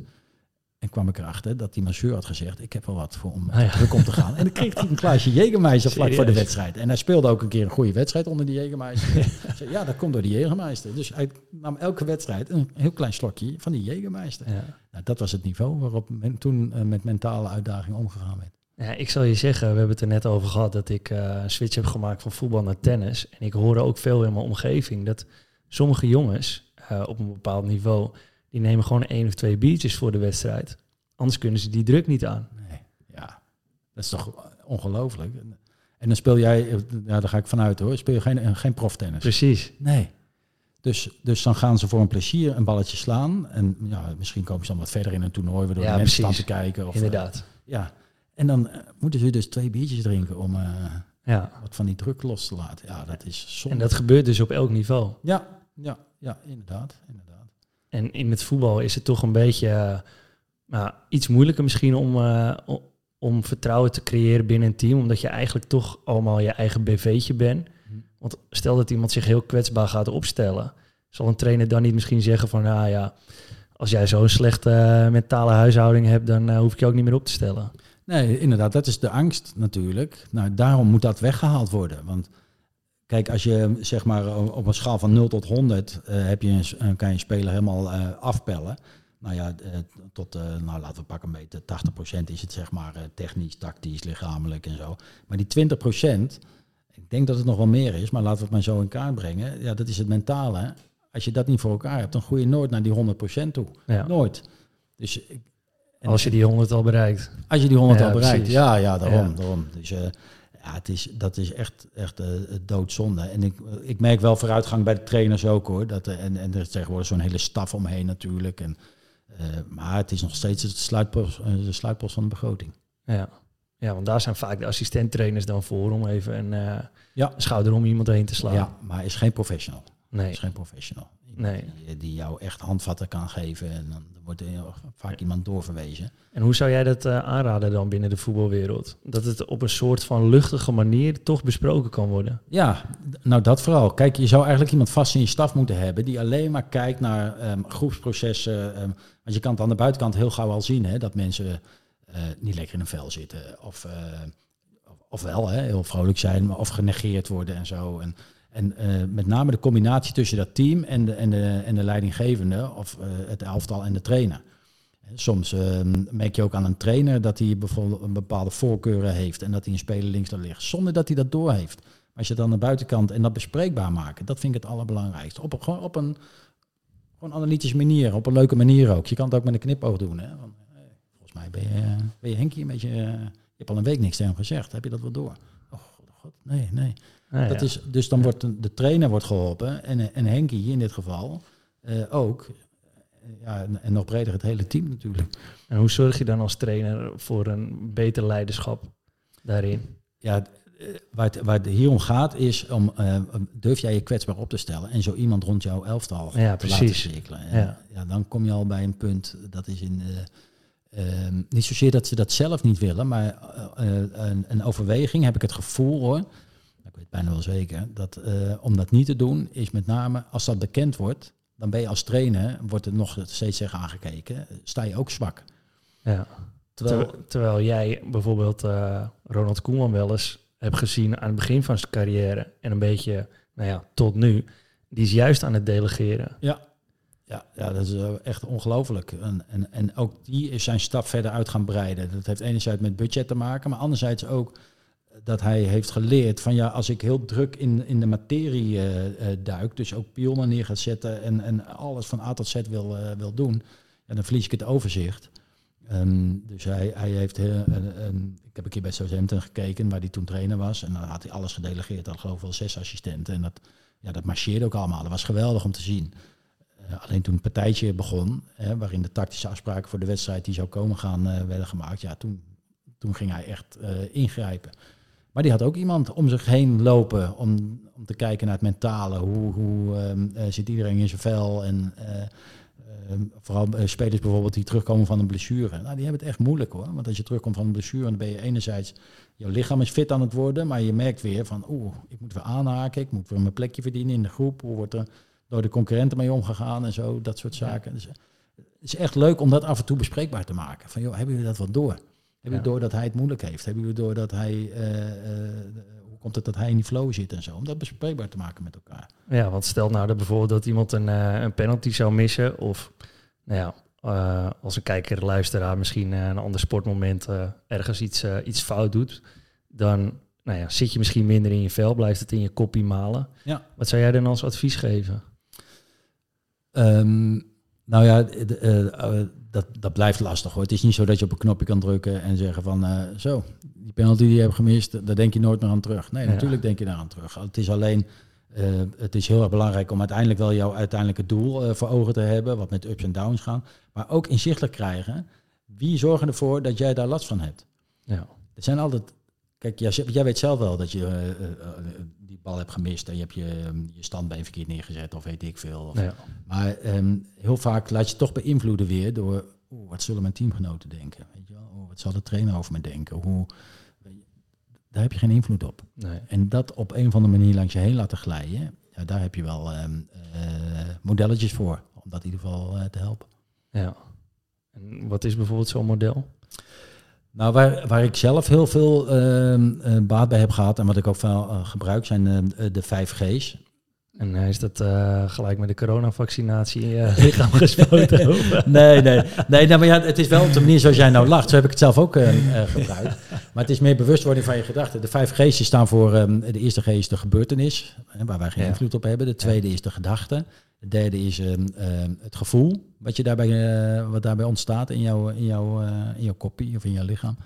En kwam ik erachter dat die masseur had gezegd, ik heb wel wat voor om Ah, ja. druk om te gaan. En dan kreeg hij een glaasje Jägermeister vlak voor de wedstrijd. En hij speelde ook een keer een goede wedstrijd onder die Jägermeister. Zei, ja, dat komt door die Jägermeister. Dus hij nam elke wedstrijd een heel klein slokje van die Jägermeister. Ja. Nou, dat was het niveau waarop men toen uh, met mentale uitdagingen omgegaan werd. Ja, ik zal je zeggen, we hebben het er net over gehad dat ik uh, een switch heb gemaakt van voetbal naar tennis. En ik hoorde ook veel in mijn omgeving dat sommige jongens eh, op een bepaald niveau, die nemen gewoon één of twee biertjes voor de wedstrijd. Anders kunnen ze die druk niet aan. Nee, ja. Dat is toch ongelooflijk. En dan speel jij, eh, ja, daar ga ik vanuit hoor, speel je geen, eh, geen proftennis. Precies. Nee. Dus, dus dan gaan ze voor een plezier een balletje slaan. En ja, misschien komen ze dan wat verder in een toernooi, waardoor Ja, de mensen staan te kijken. Of, Inderdaad. ja. En dan moeten ze dus twee biertjes drinken om Ja. wat van die druk los te laten. Ja, dat is zonde. En dat gebeurt dus op elk niveau. Ja, ja, ja, inderdaad. inderdaad. En in het voetbal is het toch een beetje eh, nou, iets moeilijker misschien om, eh, om vertrouwen te creëren binnen een team. Omdat je eigenlijk toch allemaal je eigen BV'tje bent. Mhm. Want stel dat iemand zich heel kwetsbaar gaat opstellen. Zal een trainer dan niet misschien zeggen van... Nou ja, als jij zo'n slechte eh, mentale huishouding hebt... dan hoef ik je ook niet meer op te stellen. Nee, inderdaad, dat is de angst natuurlijk. Nou, daarom moet dat weggehaald worden. Want kijk, als je zeg maar op een schaal van 0 tot 100 eh, heb je een, kan je een speler helemaal eh, afpellen. Nou ja, eh, tot, eh, nou laten we pakken een beetje 80% is het zeg maar eh, technisch, tactisch, lichamelijk en zo. Maar die 20%, ik denk dat het nog wel meer is, maar laten we het maar zo in kaart brengen. Ja, dat is het mentale. Als je dat niet voor elkaar hebt, dan groei je nooit naar die 100% toe. Ja. Nooit. Dus Als je die 100 al bereikt. als je die 100 Ja, al bereikt. precies. Ja, ja, daarom. Daarom. Dus eh, ja, het is, dat is echt, echt eh, doodzonde. En ik, ik merk wel vooruitgang bij de trainers ook hoor. Dat, eh, en, en er is tegenwoordig zo'n hele staf omheen natuurlijk. En, eh, maar het is nog steeds het sluitpost, eh, de sluitpost van de begroting. Ja. ja, want daar zijn vaak de assistenttrainers dan voor... om even een eh, Ja. schouder om iemand heen te slaan. Ja, maar is geen professional. Nee. Is geen professional. Nee. Die, die jou echt handvatten kan geven. En dan wordt er vaak iemand doorverwezen. En hoe zou jij dat eh, aanraden dan binnen de voetbalwereld? Dat het op een soort van luchtige manier toch besproken kan worden. Ja, nou dat vooral. Kijk, je zou eigenlijk iemand vast in je staf moeten hebben die alleen maar kijkt naar ehm, groepsprocessen. ehm, want je kan het aan de buitenkant heel gauw al zien, hè, dat mensen eh, niet lekker in een vel zitten. Of, eh, of, of wel hè, heel vrolijk zijn, maar of genegeerd worden en zo. En, en eh, met name de combinatie tussen dat team en de, en de, en de leidinggevende, of eh, het elftal en de trainer. Soms ehm, merk je ook aan een trainer dat hij bijvoorbeeld een bepaalde voorkeuren heeft en dat hij een speler links laat liggen, zonder dat hij dat doorheeft. Maar als je het aan de buitenkant en dat bespreekbaar maken, dat vind ik het allerbelangrijkste. Op, een- gewoon op een gewoon analytische manier, op een leuke manier ook. Je kan het ook met een knipoog doen. Hè? Eh, volgens mij ben je, ben je Henkie een beetje... je hebt al een week niks tegen hem gezegd. Heb je dat wel door? God, nee, nee. Nou Dat ja. is, dus dan wordt de, trainer wordt geholpen en, en Henkie in dit geval eh, ook. Ja, en, en nog breder het hele team natuurlijk. En hoe zorg je dan als trainer voor een beter leiderschap daarin? Ja, eh, waar het, waar het hier om gaat is om eh, durf jij je kwetsbaar op te stellen en zo iemand rond jouw elftal Ja, te precies. laten cirkelen. En, Ja. ja. dan kom je al bij een punt dat is in eh, ehm, niet zozeer dat ze dat zelf niet willen, maar eh, eh, een, een overweging heb ik het gevoel hoor. Ik weet bijna wel zeker dat eh, om dat niet te doen is met name als dat bekend wordt, dan ben je als trainer wordt er nog steeds tegen aangekeken, sta je ook zwak. Ja. Terwijl, Ter- terwijl jij bijvoorbeeld Ronald Koeman wel eens hebt gezien aan het begin van zijn carrière en een beetje, nou ja, tot nu, die is juist aan het delegeren. Ja, ja, ja dat is eh, echt ongelooflijk. En, en, en ook die is zijn stap verder uit gaan breiden. Dat heeft enerzijds met budget te maken, maar anderzijds ook dat hij heeft geleerd van ja, als ik heel druk in, in de materie eh, duik, dus ook pionnen neer gaat zetten en, en alles van A tot Z wil, wil doen, dan verlies ik het overzicht. Ehm, dus hij, hij heeft, ik heb een keer bij Southampton gekeken, waar hij toen trainer was. En dan had hij alles gedelegeerd, had geloof ik wel zes assistenten. En dat, ja, dat marcheerde ook allemaal. Dat was geweldig om te zien. Eh, alleen toen het partijtje begon, hè, waarin de tactische afspraken voor de wedstrijd die zou komen gaan eh, werden gemaakt, ja, toen, toen ging hij echt eh, ingrijpen. Maar die had ook iemand om zich heen lopen om, om te kijken naar het mentale. Hoe, hoe ehm, eh, zit iedereen in zijn vel? En eh, ehm, vooral spelers bijvoorbeeld die terugkomen van een blessure. Nou, die hebben het echt moeilijk hoor. Want als je terugkomt van een blessure, dan ben je enerzijds... Jouw lichaam is fit aan het worden, maar je merkt weer van... Oeh, ik moet weer aanhaken, ik moet weer mijn plekje verdienen in de groep. Hoe wordt er door de concurrenten mee omgegaan en zo, dat soort zaken. Dus, eh, het is echt leuk om dat af en toe bespreekbaar te maken. Van joh, hebben jullie dat wat door? Hebben jullie door dat hij het moeilijk heeft? Hebben jullie door dat hij... eh, eh, hoe komt het dat hij in die flow zit en zo? Om dat bespreekbaar te maken met elkaar. Ja, want stel nou dat bijvoorbeeld dat iemand een, een penalty zou missen of, nou ja, als een kijker, luisteraar misschien een ander sportmoment ergens iets, iets fout doet, dan nou ja, zit je misschien minder in je vel, blijft het in je koppie malen. Ja. Wat zou jij dan als advies geven? Ehm, nou ja, eh, eh, dat, dat blijft lastig hoor. Het is niet zo dat je op een knopje kan drukken en zeggen van eh, zo, die penalty die je hebt gemist, daar denk je nooit meer aan terug. Nee, Ja. natuurlijk denk je daar aan terug. Het is alleen, het is heel erg belangrijk om uiteindelijk wel jouw uiteindelijke doel voor ogen te hebben, wat met ups en downs gaan. Maar ook inzichtelijk krijgen, wie zorgen ervoor dat jij daar last van hebt? Ja. Er zijn altijd. Kijk, jij, jij weet zelf wel dat je bal hebt gemist en je hebt je, ehm, je standbeen verkeerd neergezet of weet ik veel. Of, Ja. Maar ehm, heel vaak laat je toch beïnvloeden weer door wat zullen mijn teamgenoten denken? Weet je wel? Oeh, wat zal de trainer over me denken? Hoe, daar heb je geen invloed op. Nee. En dat op een of andere manier langs je heen laten glijden, ja, daar heb je wel eh, modelletjes voor om dat in ieder geval eh, te helpen. Ja. En wat is bijvoorbeeld zo'n model? Nou, waar, waar ik zelf heel veel ehm, eh, baat bij heb gehad en wat ik ook veel eh, gebruik, zijn eh, de 5G's. En is dat gelijk met de coronavaccinatie in je lichaam gespoten? Nee, nee. nee nou, maar ja, het is wel op de manier zoals jij nou lacht. Zo heb ik het zelf ook eh, eh, gebruikt. Maar het is meer bewustwording van je gedachten. De 5G's die staan voor, ehm, de eerste G is de gebeurtenis, waar wij geen Ja. invloed op hebben. De tweede is de gedachte. De derde is ehm, ehm, het gevoel wat, je daarbij, eh, wat daarbij ontstaat in jouw, in, jouw, eh, in jouw kopie of in jouw lichaam.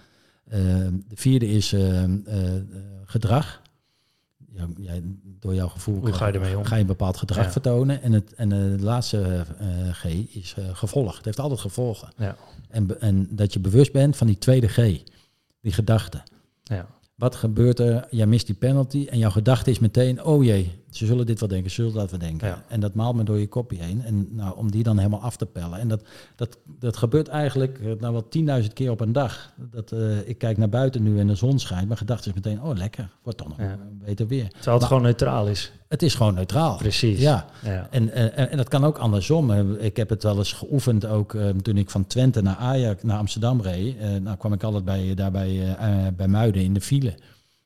Ehm, de vierde is eh, gedrag. Jij, door jouw gevoel Hoe ga je ermee om? ga je een bepaald gedrag Ja. vertonen. En, het, en de laatste G is gevolg. Het heeft altijd gevolgen. Ja. En, en dat je bewust bent van die tweede G, die gedachte. ja. Wat gebeurt er? Jij mist die penalty en jouw gedachte is meteen, oh jee, ze zullen dit wel denken, ze zullen dat wel denken. Ja. En dat maalt me door je kopje heen. En nou, om die dan helemaal af te pellen. En dat, dat, dat gebeurt eigenlijk eh, nou wel 10.000 keer op een dag. Dat, eh, ik kijk naar buiten nu en de zon schijnt. Mijn gedachte is meteen, oh lekker, wordt toch nog Ja. beter weer. Terwijl het gewoon neutraal is. Het is gewoon neutraal. Precies. Ja, Ja. en, en, en dat kan ook andersom. Eh, Ik heb het wel eens geoefend ook toen ik van Twente naar Ajax, naar Amsterdam reed. Nou kwam ik altijd bij, daarbij eh, eh, bij Muiden in de file.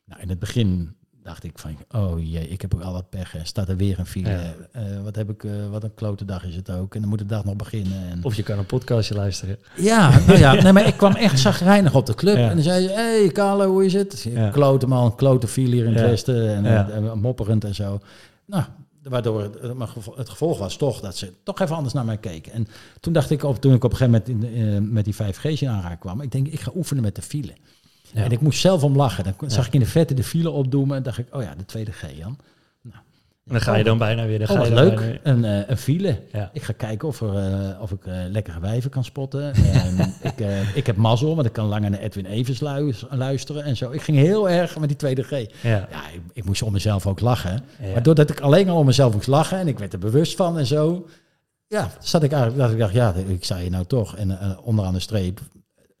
Nou, in het begin dacht ik van, oh jee, ik heb ook al wat pech. Staat er weer een file. Ja. Eh, wat, heb ik, eh, wat een klote dag is het ook. En dan moet de dag nog beginnen. En... Of je kan een podcastje luisteren. Ja, nou ja nee, maar ik kwam echt zagrijnig op de club. Ja. En dan zei je, hé hey, Carlo, hoe is het? Ja. Klote man, klote file hier in het westen. En, eh, en mopperend en zo. Nou, waardoor het, maar het gevolg was toch dat ze toch even anders naar mij keken. En toen dacht ik, op, toen ik op een gegeven moment in, met die 5G's in aanraking kwam, ik denk, ik ga oefenen met de file. Ja. En ik moest zelf om lachen. Dan zag ik in de vette de file opdoemen en dacht ik, oh ja, de tweede G, Jan. Nou, En dan ga je dan bijna weer. Dan Oh, ga je leuk. bijna. Een, eh, een file. Ja. Ik ga kijken of, er, eh, of ik eh, lekkere wijven kan spotten. Ik, ik heb mazzel, want ik kan langer naar Edwin Evers luis- luisteren en zo. Ik ging heel erg met die tweede G. Ja. Ja, ik, ik moest om mezelf ook lachen. Ja. Maar doordat ik alleen al om mezelf moest lachen en ik werd er bewust van en zo. Ja, zat ik eigenlijk, dat ik dacht, ja, ik zei je nou toch. En onderaan de streep,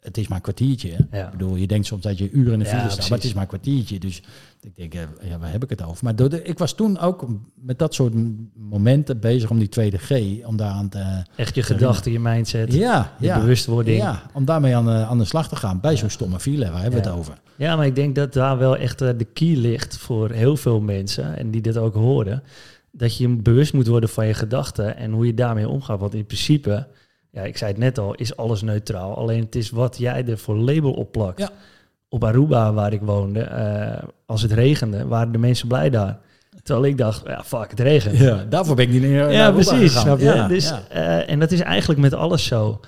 het is maar een kwartiertje. Ja. Ik bedoel, je denkt soms dat je uren in de Ja, file staat, precies. maar het is maar een kwartiertje. Dus ik denk, eh, ja, waar heb ik het over? Maar door de, ik was toen ook met dat soort momenten bezig om die tweede G, om daar aan te... Echt je gedachten, je mindset, Ja, je ja. bewustwording. Ja. Ja, om daarmee aan, de- aan de slag te gaan. Bij zo'n stomme file, waar hebben we Ja. het over? maar ik denk dat daar wel echt eh, de key ligt voor heel veel mensen. En die dit ook horen. Dat je bewust moet worden van je gedachten en hoe je daarmee omgaat. Want in principe, ja, ik zei het net al, is alles neutraal. Alleen het is wat jij er voor label op plakt. Ja. Op Aruba, waar ik woonde, eh, als het regende, waren de mensen blij daar. Terwijl ik dacht, ja, fuck, het regent. Ja, daarvoor ben ik niet meer naar Ja, Aruba precies. Snap je? Ja, dus, ja. eh, en dat is eigenlijk met alles zo.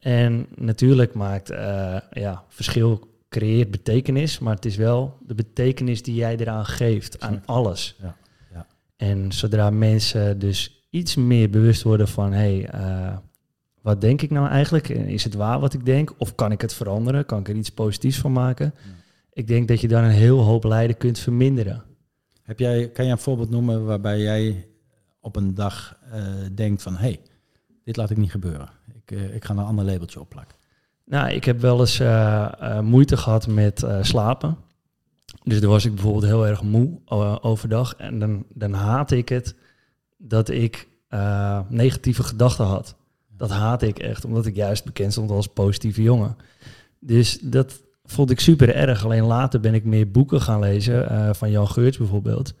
En natuurlijk maakt eh, ja, verschil creëert betekenis, maar het is wel de betekenis die jij eraan geeft aan alles. Ja, ja. En zodra mensen dus iets meer bewust worden van, hé, hey, eh, wat denk ik nou eigenlijk? En Is het waar wat ik denk? Of kan ik het veranderen? Kan ik er iets positiefs van maken? Ik denk dat je dan een heel hoop lijden kunt verminderen. Heb jij, kan je een voorbeeld noemen waarbij jij op een dag eh, denkt van... hé, hey, dit laat ik niet gebeuren. Ik, eh, ik ga een ander labeltje opplakken. Nou, ik heb wel eens eh, eh, moeite gehad met eh, slapen. Dus dan was ik bijvoorbeeld heel erg moe eh, overdag. En dan, dan haatte ik het dat ik eh, negatieve gedachten had. Dat haatte ik echt, omdat ik juist bekend stond als positieve jongen. Dus dat vond ik super erg. Alleen later ben ik meer boeken gaan lezen, eh, van Jan Geurts bijvoorbeeld.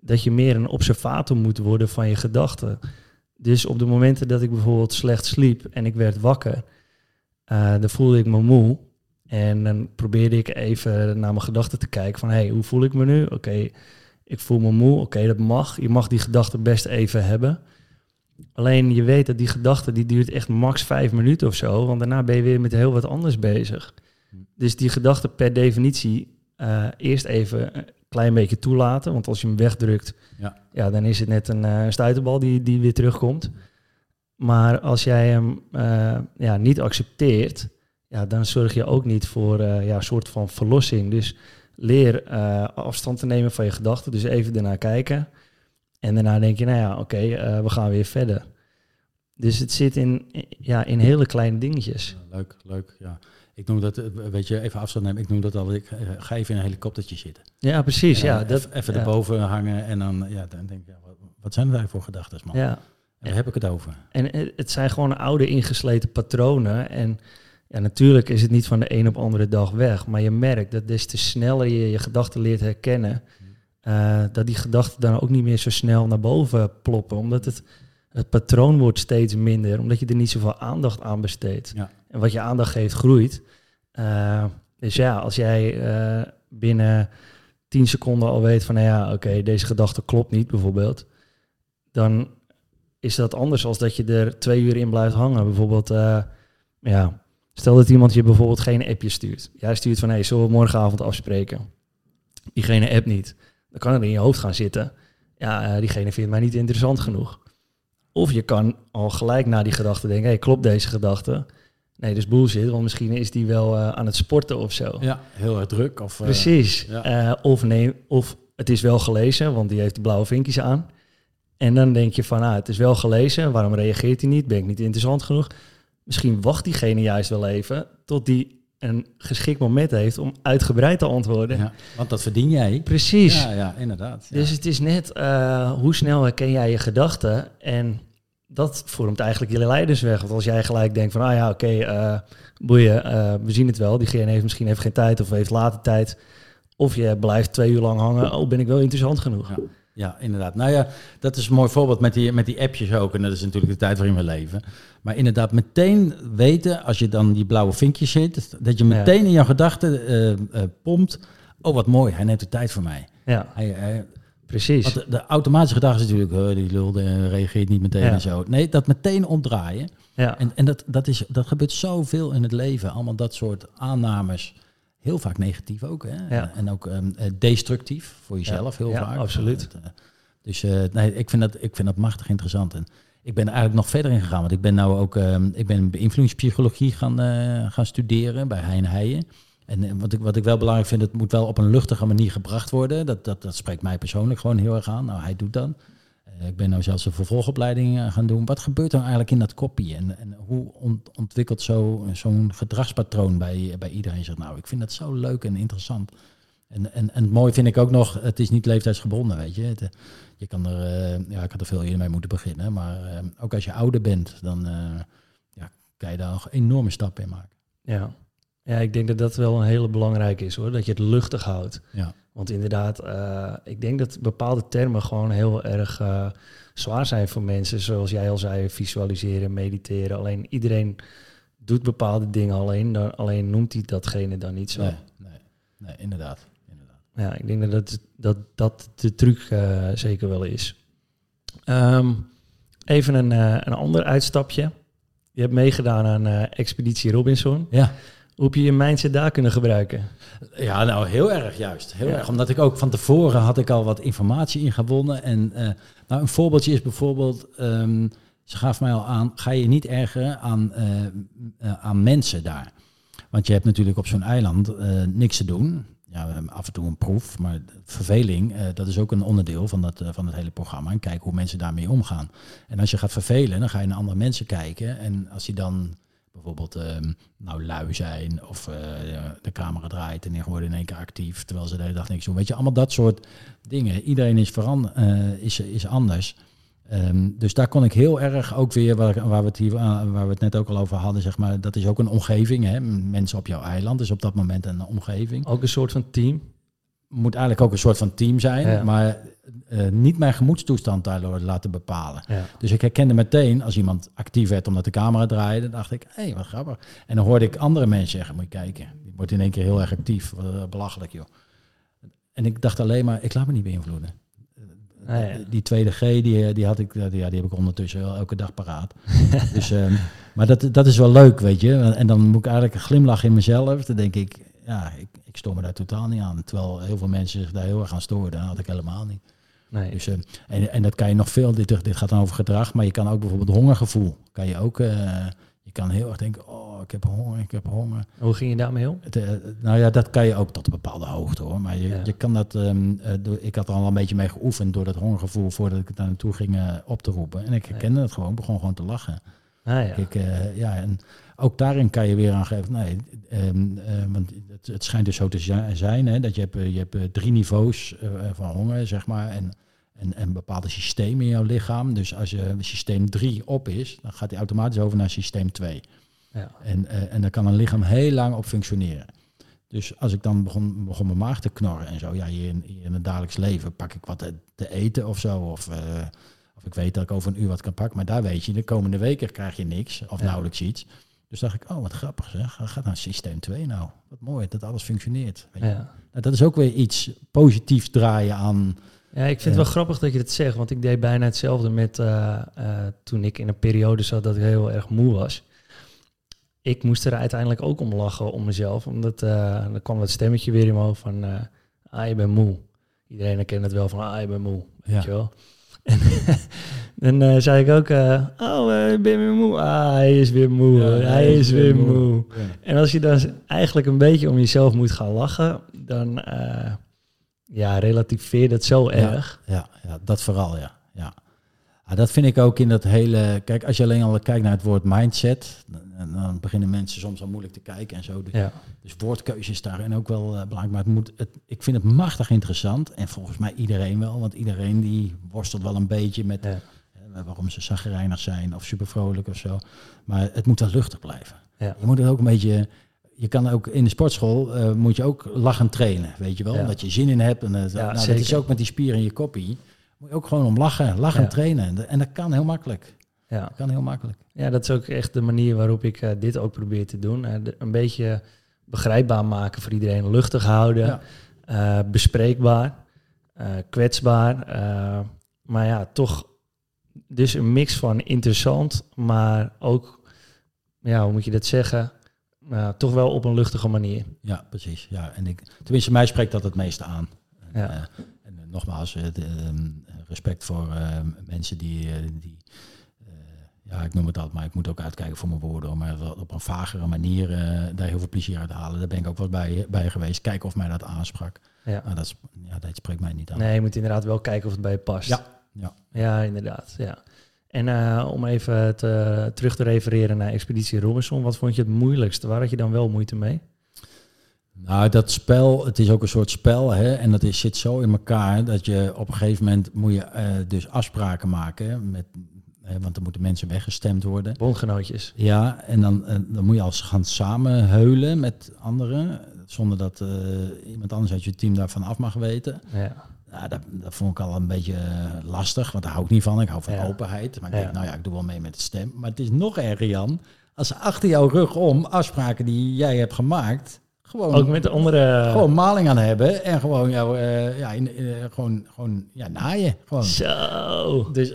Dat je meer een observator moet worden van je gedachten. Dus op de momenten dat ik bijvoorbeeld slecht sliep en ik werd wakker, eh, dan voelde ik me moe. En dan probeerde ik even naar mijn gedachten te kijken van, hey, hoe voel ik me nu? Oké, ik voel me moe. Oké, dat mag. Je mag die gedachten best even hebben. Alleen je weet dat die gedachte die duurt echt max vijf minuten of zo. Want daarna ben je weer met heel wat anders bezig. Hm. Dus die gedachte per definitie eh, eerst even een klein beetje toelaten. Want als je hem wegdrukt, Ja. ja, dan is het net een eh, stuiterbal die, die weer terugkomt. Maar als jij hem eh, ja, niet accepteert, ja, dan zorg je ook niet voor ja, een soort van verlossing. Dus leer afstand te nemen van je gedachten. Dus even ernaar kijken. En daarna denk je, nou ja, oké, eh, we gaan weer verder. Dus het zit in, ja, in hele kleine dingetjes. Ja, leuk, leuk. Ja. Ik noem dat, eh, weet je, even afstand nemen. Ik noem dat al, ik eh, ga even in een helikoptertje zitten. Ja, precies. Ja, En dat, even, even ja. erboven hangen en dan, ja, dan denk ik, ja, wat, zijn eigenlijk voor gedachten, man? Ja. En waar heb ik het over? En het- het zijn gewoon oude ingesleten patronen. En ja, natuurlijk is het niet van de een op andere dag weg. Maar je merkt dat des te sneller je je gedachten leert herkennen, eh, dat die gedachten dan ook niet meer zo snel naar boven ploppen. Omdat het, het patroon wordt steeds minder, omdat je er niet zoveel aandacht aan besteedt. Ja. En wat je aandacht geeft, groeit. Eh, dus ja, als jij eh, binnen 10 seconden al weet van, nou ja, oké, deze gedachte klopt niet bijvoorbeeld, dan is dat anders als dat je er twee uur in blijft hangen. Bijvoorbeeld, ja, stel dat iemand je bijvoorbeeld geen appje stuurt. Jij stuurt van, hé, hey, zullen we morgenavond afspreken? Diegene app niet. Dan kan het in je hoofd gaan zitten. Ja, eh, diegene vindt mij niet interessant genoeg. Of je kan al gelijk na die gedachte denken, hey, klopt deze gedachte? Nee, is bullshit, want misschien is die wel eh, aan het sporten of zo. Ja, heel erg druk. Of, eh, Precies. ja. Of, nee, of het is wel gelezen, want die heeft de blauwe vinkjes aan. En dan denk je van, ah, het is wel gelezen, waarom reageert hij niet? Ben ik niet interessant genoeg? Misschien wacht diegene juist wel even tot die een geschikt moment heeft om uitgebreid te antwoorden. ja, want dat verdien jij. Precies. Ja, ja, inderdaad. Ja. Dus het is net eh, hoe snel herken jij je gedachten en dat vormt eigenlijk je leidersweg. Want als jij gelijk denkt van, ah ja, oké, eh, boeien, eh, we zien het wel. Diegene heeft misschien even geen tijd of heeft later tijd. Of je blijft twee uur lang hangen. Oh, ben ik wel interessant genoeg? Ja. Ja, inderdaad. Nou ja, dat is een mooi voorbeeld met die, met die appjes ook. En dat is natuurlijk de tijd waarin we leven. Maar inderdaad, meteen weten, als je dan die blauwe vinkjes zit, dat je Ja. meteen in jouw gedachten eh, eh, pompt. Oh, wat mooi, hij neemt de tijd voor mij. Ja, Hij, hij- precies. want de, de automatische gedachte is natuurlijk, "Huh, die lulde reageert niet meteen Ja. en zo. Nee, dat meteen omdraaien. Ja, En, en dat, dat, is, dat gebeurt zoveel in het leven. Allemaal dat soort aannames. Heel vaak negatief ook. Hè? Ja. En ook ehm, eh, destructief voor jezelf heel Ja, vaak. absoluut. Eh, Dus eh, nee, ik, vind dat, ik vind dat machtig interessant. En ik ben er eigenlijk nog verder in gegaan. Want ik ben nou ook ehm, ik ben beïnvloedingspsychologie gaan, gaan studeren bij Hein Heijen. En wat ik, wat ik wel belangrijk vind, het moet wel op een luchtige manier gebracht worden. Dat, dat, dat spreekt mij persoonlijk gewoon heel erg aan. Nou, hij doet dat. Eh, ik ben nou zelfs een vervolgopleiding eh, gaan doen. Wat gebeurt er eigenlijk in dat kopie? En, en hoe ont- ontwikkelt zo- zo'n gedragspatroon bij, bij iedereen zich? Nou, ik vind dat zo leuk en interessant. En, en, en het mooie vind ik ook nog, het is niet leeftijdsgebonden, weet je. Eh, je kan er, ja, ik had er veel eerder mee moeten beginnen. Maar ook als je ouder bent, dan ja, kan je daar nog enorme stappen in maken. ja. Ja, ik denk dat dat wel een hele belangrijke is hoor. Dat je het luchtig houdt. Ja. Want inderdaad, eh, ik denk dat bepaalde termen gewoon heel erg eh, zwaar zijn voor mensen. Zoals jij al zei, visualiseren, mediteren. Alleen iedereen doet bepaalde dingen alleen. Dan, alleen noemt hij datgene dan niet zo. Nee, nee, nee, inderdaad. inderdaad. Ja, ik denk dat dat, dat, dat de truc eh, zeker wel is. Ehm, even een, een ander uitstapje. Je hebt meegedaan aan Expeditie Robinson. Ja. Hoe heb je je mindset daar kunnen gebruiken? Ja, nou heel erg juist. Heel Ja. erg. Omdat ik ook van tevoren had ik al wat informatie ingewonnen. En eh, nou, een voorbeeldje is bijvoorbeeld, ehm, ze gaf mij al aan, ga je niet ergeren aan, eh, eh, aan mensen daar. Want je hebt natuurlijk op zo'n eiland niks te doen. Ja, we hebben af en toe een proef, maar verveling, dat is ook een onderdeel van, dat, van het hele programma. En kijken hoe mensen daarmee omgaan. En als je gaat vervelen, dan ga je naar andere mensen kijken. En als die dan bijvoorbeeld ehm, nou lui zijn of eh, de camera draait en die worden in één keer actief terwijl ze de hele dag niks doen. Weet je, allemaal dat soort dingen. Iedereen is, veran eh, is, is anders. Ehm, dus daar kon ik heel erg ook weer, waar, waar, we het hier, eh, waar we het net ook al over hadden, zeg maar, dat is ook een omgeving. Hè? Mensen op jouw eiland is op dat moment een omgeving. Ook een soort van team? Moet eigenlijk ook een soort van team zijn, Ja. maar eh, niet mijn gemoedstoestand daardoor laten bepalen. Ja. Dus ik herkende meteen, als iemand actief werd omdat de camera draaide, dacht ik, hé, hey, wat grappig. En dan hoorde ik andere mensen zeggen, moet je kijken, die wordt in één keer heel erg actief. Wat, eh, belachelijk, joh. En ik dacht alleen maar, ik laat me niet beïnvloeden. Ah, ja. Die tweede G, die, die, had ik, ja, die heb ik ondertussen wel elke dag paraat. dus, ehm, maar dat, dat is wel leuk, weet je. En dan moet ik eigenlijk een glimlach in mezelf. Dan denk ik, ja, ik, ik stoor me daar totaal niet aan. Terwijl heel veel mensen zich daar heel erg aan storen. Dat had ik helemaal niet. Nee. Dus, eh, en, en dat kan je nog veel, dit, dit gaat dan over gedrag, maar je kan ook bijvoorbeeld hongergevoel. Kan je ook, eh, je kan heel erg denken, oh, ik heb honger, ik heb honger. Hoe ging je daarmee om? Het, eh, nou ja, dat kan je ook tot een bepaalde hoogte hoor. Maar je, Ja. je kan dat, ehm, eh, ik had er al een beetje mee geoefend door dat hongergevoel voordat ik daar naartoe ging op te roepen. En ik herkende het gewoon, begon gewoon te lachen. Ah, ja. Ik, ja, en ook daarin kan je weer aangeven, nee, ehm, eh, want het, het schijnt dus zo te zi- zijn, hè, dat je hebt, eh, je hebt eh, drie niveaus eh, van honger, zeg maar, en, en, en bepaalde systemen in jouw lichaam. Dus als je systeem 3 op is, dan gaat hij automatisch over naar systeem 2. Ja. En, en daar kan een lichaam heel lang op functioneren. Dus als ik dan begon, begon mijn maag te knorren en zo, ja, hier in, hier in het dagelijks leven pak ik wat te, te eten of zo. Of, of ik weet dat ik over een uur wat kan pakken. Maar daar weet je, de komende weken krijg je niks of Ja. nauwelijks iets. Dus dacht ik, oh wat grappig zeg, ga ga naar systeem 2 nou. Wat mooi dat alles functioneert. Weet je. Ja. Nou, dat is ook weer iets positiefs draaien aan... Ja, ik vind het wel grappig dat je het zegt, want ik deed bijna hetzelfde met eh, eh, toen ik in een periode zat dat ik heel erg moe was. Ik moest er uiteindelijk ook om lachen om mezelf, omdat eh dan kwam dat stemmetje weer in me hoofd van, eh, ah, je bent moe. Iedereen herkent het wel van, ah, je bent moe, weet Ja. je wel. En dan eh, zei ik ook, eh, oh, eh, ik ben weer moe. Ah, hij is weer moe, Ja, hij is weer moe. Ja. En als je dan eigenlijk een beetje om jezelf moet gaan lachen, dan eh ja, relativeer dat zo erg. Ja, ja, dat vooral, ja. ja. Ah, dat vind ik ook in dat hele... Kijk, als je alleen al kijkt naar het woord mindset... dan, dan beginnen mensen soms al moeilijk te kijken en zo. Dus woordkeuze is daarin ook wel belangrijk. Maar het moet, het, ik vind het machtig interessant. En volgens mij iedereen wel. Want iedereen die worstelt wel een beetje met waarom ze zagrijnig zijn of super vrolijk of zo. Maar het moet wel luchtig blijven. Ja. Je moet het ook een beetje... Je kan ook in de sportschool eh, moet je ook lachen trainen, weet je wel. Ja. Dat je zin in hebt. En, eh, nou, dat is ook met die spieren in je koppie. Moet je ook gewoon om lachen, lachen Ja. trainen. En dat- kan heel makkelijk. Ja. Dat kan heel makkelijk. ja, dat is ook echt de manier waarop ik eh, dit ook probeer te doen. Eh, een beetje begrijpbaar maken voor iedereen, luchtig houden, eh, bespreekbaar, eh, kwetsbaar. eh, maar ja, toch dus een mix van interessant, maar ook, ja, hoe moet je dat zeggen? Nou, toch wel op een luchtige manier. Ja, precies. Ja, en ik, tenminste, mij spreekt dat het meeste aan. En, Ja. eh, en eh, nogmaals, eh, ehm, respect voor eh, mensen die, die ja, ik noem het altijd, maar ik moet ook uitkijken voor mijn woorden, wel op een vagere manier daar heel veel plezier uit halen. Daar ben ik ook wel bij, bij geweest. Kijken of mij dat aansprak. Ja. Nou, dat, is, ja, dat spreekt mij niet aan. Nee, je moet inderdaad wel kijken of het bij je past. Ja, ja. Ja, inderdaad. Ja. En eh, om even te, terug te refereren naar Expeditie Robinson, wat vond je het moeilijkste? Waar had je dan wel moeite mee? Nou, dat spel, het is ook een soort spel, hè, en dat is, zit zo in elkaar dat je op een gegeven moment moet je eh, dus afspraken maken, hè, met, hè, want er moeten mensen weggestemd worden. Bondgenootjes. Ja, en dan, eh, dan moet je als gaan samen heulen met anderen, zonder dat iemand anders uit je team daarvan af mag weten. Ja. Ja, dat, dat vond ik al een beetje eh, lastig, want daar hou ik niet van. Ik hou van Ja. openheid. Maar ik denk, nou ja, ik doe wel mee met de stem. Maar het is nog erger, Jan, als ze achter jouw rug om afspraken die jij hebt gemaakt, gewoon, Ook met de andere... gewoon maling aan hebben en gewoon jou, eh, ja, in, eh, gewoon, gewoon, ja, naaien. Gewoon. Zo. Dus,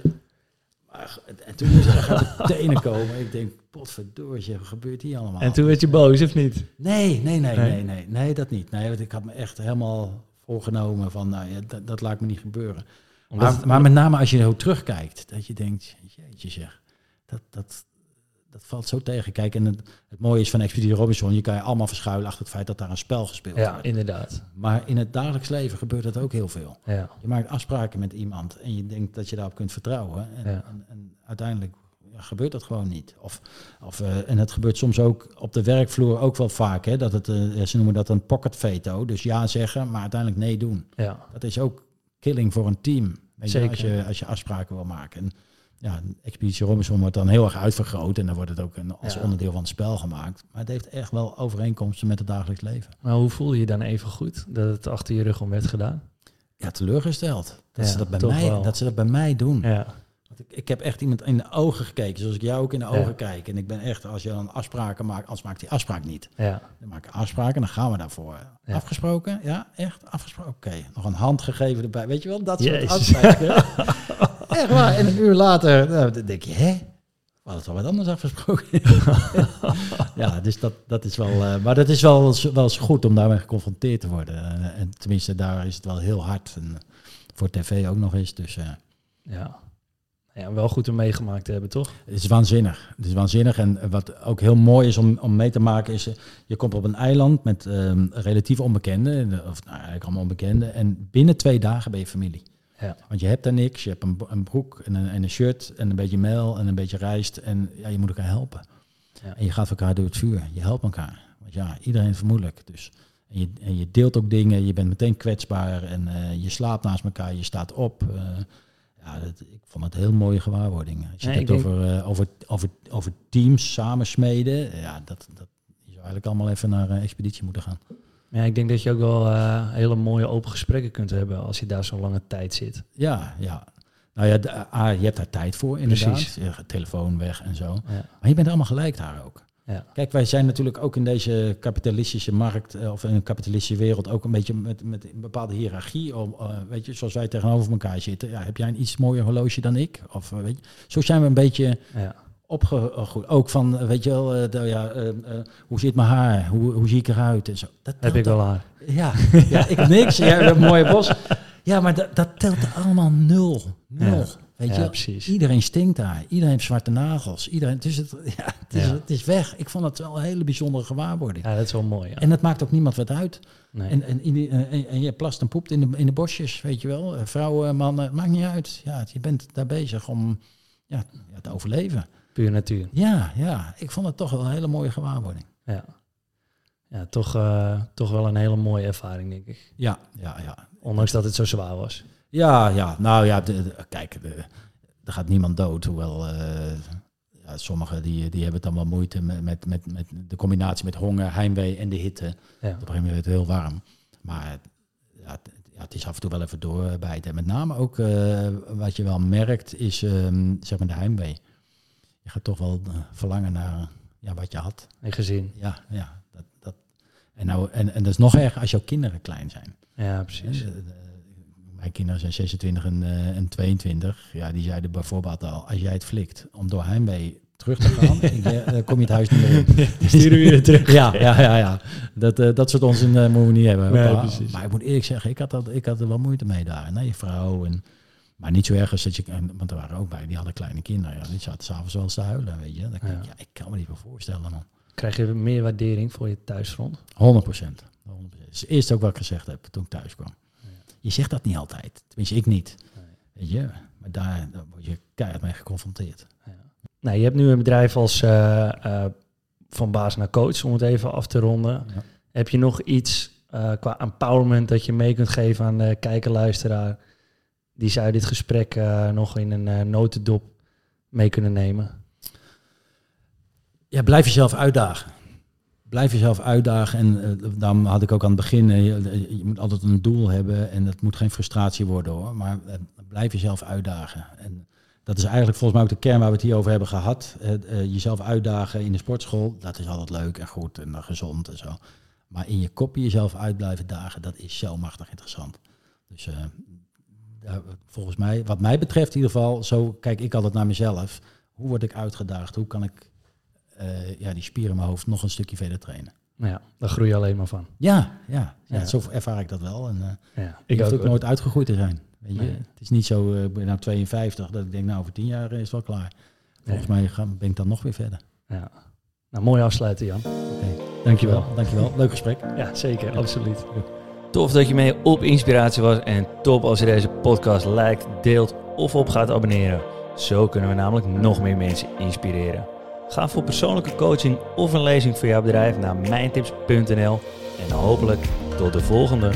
maar, en toen moest uit de tenen komen. Ik denk, potverdorie, wat gebeurt hier allemaal? En toen werd je boos, of niet? Nee, nee, nee, Nee? nee, nee, nee, dat niet. Nee, want ik had me echt helemaal voorgenomen van, nou ja, dat, dat laat me niet gebeuren. Omdat Maar, maar met name als je zo terugkijkt, dat je denkt, jeetje zeg, dat, dat, dat valt zo tegen. Kijk, en het, het mooie is van Expeditie Robinson, je kan je allemaal verschuilen achter het feit dat daar een spel gespeeld ja, wordt. inderdaad. Maar in het dagelijks leven gebeurt dat ook heel veel. Ja. Je maakt afspraken met iemand en je denkt dat je daarop kunt vertrouwen. En, Ja. en, en uiteindelijk ja, gebeurt dat gewoon niet. Of, of, eh, en het gebeurt soms ook op de werkvloer ook wel vaak. Hè, dat het, eh, ze noemen dat een pocket veto. Dus ja zeggen, maar uiteindelijk nee doen. Ja. Dat is ook killing voor een team. Weet je, Zeker. als, je, als je afspraken wil maken. En ja, Expeditie Robinson wordt dan heel erg uitvergroot. En dan wordt het ook een, als Ja. onderdeel van het spel gemaakt. Maar het heeft echt wel overeenkomsten met het dagelijks leven. Maar hoe voel je je dan even goed dat het achter je rug om werd gedaan? Ja, teleurgesteld. Dat, Ja, ze, dat, bij mij, wel. dat ze dat bij mij doen. Ja. Ik, heb echt iemand in de ogen gekeken, zoals ik jou ook in de ogen Ja. kijk. En ik ben echt, als je dan afspraken maakt, anders maakt die afspraak niet. Ja, Dan maak ik afspraken, dan gaan we daarvoor. Ja. Afgesproken? Ja, echt? Afgesproken? Oké, nog een hand gegeven erbij. Weet je wel, dat soort Jezus. afspraken. echt waar. En een uur later nou, dan denk je, hè? We hadden toch wat anders afgesproken? ja, dus dat, dat is wel... eh, maar dat is wel, wel eens goed om daarmee geconfronteerd te worden. Eh, en tenminste, daar is het wel heel hard. En voor tv ook nog eens. Dus... eh, ja. Ja. Wel goed om meegemaakt te hebben, toch? Het is waanzinnig. Het is waanzinnig. En wat ook heel mooi is om, om mee te maken, is eh, je komt op een eiland met ehm, relatief onbekenden, of nou, eigenlijk allemaal onbekenden. En binnen twee dagen ben je familie. Ja. Want je hebt daar niks. Je hebt een, een broek en een, en een shirt en een beetje meel en een beetje rijst. En ja, je moet elkaar helpen. Ja. En je gaat elkaar door het vuur. Je helpt elkaar. Want ja, iedereen is vermoedelijk. Dus, en, je, en je deelt ook dingen. Je bent meteen kwetsbaar. En eh, je slaapt naast elkaar. Je staat op. eh, ja, dat, ik vond het heel mooie gewaarwording. Als je Nee, het hebt ik denk- over, eh, over, over, over teams samensmeden. Ja, dat, dat, je zou eigenlijk allemaal even naar een expeditie moeten gaan. Ja, ik denk dat je ook wel eh, hele mooie open gesprekken kunt hebben als je daar zo'n lange tijd zit. Ja, ja. Nou ja, de- ah, je hebt daar tijd voor inderdaad. Precies. Je telefoon weg en zo. Ja. Maar je bent allemaal gelijk daar ook. Ja. Kijk, wij zijn natuurlijk ook in deze kapitalistische markt eh, of in een kapitalistische wereld ook een beetje met, met een bepaalde hiërarchie. Om, eh, weet je, zoals wij tegenover elkaar zitten. Ja, heb jij een iets mooier horloge dan ik? Of eh, weet je, zo zijn we een beetje Ja. opgegroeid. Ook van, weet je wel, de- ja, hoe zit mijn haar? Hoe, hoe zie ik eruit? En zo. Dat Heb ik wel haar. ja, ja, ik heb niks. Jij hebt een mooie bos. Ja, maar dat, dat telt allemaal nul. Nul. Weet je, precies. iedereen stinkt daar. Iedereen heeft zwarte nagels. Iedereen, dus het, ja, het, is, het is weg. Ik vond het wel een hele bijzondere gewaarwording. Ja, dat is wel mooi. Ja. En dat maakt ook niemand wat uit. Nee. En, en, ieder- en, en je plast en poept in de, in de bosjes, weet je wel. Eh, Vrouwen, mannen, het maakt niet uit. Ja, je bent daar bezig om ja, ja, te overleven. Puur natuur. Ja, ja, ik vond het toch wel een hele mooie gewaarwording. Ja, ja toch, eh, toch wel een hele mooie ervaring, denk ik. Ja, ja, ja. Ondanks dat het zo zwaar was. Ja, ja. Nou ja, de, de- kijk, de- er gaat niemand dood. Hoewel eh, ja, sommigen die, die hebben dan wel moeite met, met, met, met de combinatie met honger, heimwee en de hitte. Ja. Op een gegeven moment werd het heel warm. Maar ja, het, ja, het is af en toe wel even doorbijten. En met name ook eh, wat je wel merkt is ehm, zeg maar de heimwee. Je gaat toch wel eh, verlangen naar ja, wat je had. En gezin. Ja, ja. Dat, dat. En, nou, en, en dat is nog erger als jouw kinderen klein zijn. Ja, precies. De- Mijn kinderen zijn 26 en, eh, en 22. Ja, die zeiden bijvoorbeeld al, als jij het flikt om door heimwee terug te gaan, ik, eh, dan kom je het huis niet meer in. Sturen we weer terug. Ja, ja, ja, ja. Dat, eh, dat soort onzin eh, moeten we niet hebben. Nee, Maar-. Maar ik moet eerlijk zeggen, ik had, dat, ik had er wel moeite mee daar. Nee, je vrouw. En, maar niet zo erg als dat je... en- Want er waren ook bij, die hadden kleine kinderen. Ja, die zaten s'avonds wel eens te huilen, weet je. Dan ja, ik kan me niet meer voorstellen, man. Krijg je meer waardering voor je thuisfront? 100 procent. Dat is het eerste ook wat ik gezegd heb toen ik thuis kwam. Je zegt dat niet altijd. Tenminste, ik niet. Weet je, maar daar, daar word je keihard mee geconfronteerd. Nou, je hebt nu een bedrijf als eh, van baas naar coach, om het even af te ronden. Ja. Heb je nog iets eh, qua empowerment dat je mee kunt geven aan de kijker, luisteraar, die zou dit gesprek nog in een notendop mee kunnen nemen? Ja, blijf jezelf uitdagen. Blijf jezelf uitdagen. En eh, daarom had ik ook aan het begin, eh, je, je moet altijd een doel hebben. En dat moet geen frustratie worden hoor. Maar eh, blijf jezelf uitdagen. En dat is eigenlijk volgens mij ook de kern waar we het hier over hebben gehad. Eh, eh, jezelf uitdagen in de sportschool, dat is altijd leuk en goed en eh, gezond en zo. Maar in je kopje jezelf uit blijven dagen, dat is zo machtig interessant. Dus eh, volgens mij, wat mij betreft in ieder geval, zo kijk ik altijd naar mezelf. Hoe word ik uitgedaagd? Hoe kan ik eh, ja, die spieren in mijn hoofd nog een stukje verder trainen? Nou ja, daar groei je alleen maar van. Ja, ja, ja, Ja. zo ervaar ik dat wel. En, eh Ja, ik hoef ook. ook nooit uitgegroeid te zijn. Weet je? Nee. Het is niet zo, eh, ben nou 52, dat ik denk, nou over tien jaar is het wel klaar. Volgens mij ga, ben ik dan nog weer verder. Ja. Nou, mooi afsluiten, Jan. Oké, Dankjewel. dankjewel. Leuk gesprek. Ja, zeker. Absoluut. Tof dat je mee op inspiratie was en top als je deze podcast liked, deelt of op gaat abonneren. Zo kunnen we namelijk nog meer mensen inspireren. Ga voor persoonlijke coaching of een lezing voor jouw bedrijf naar mijntips.nl en hopelijk tot de volgende.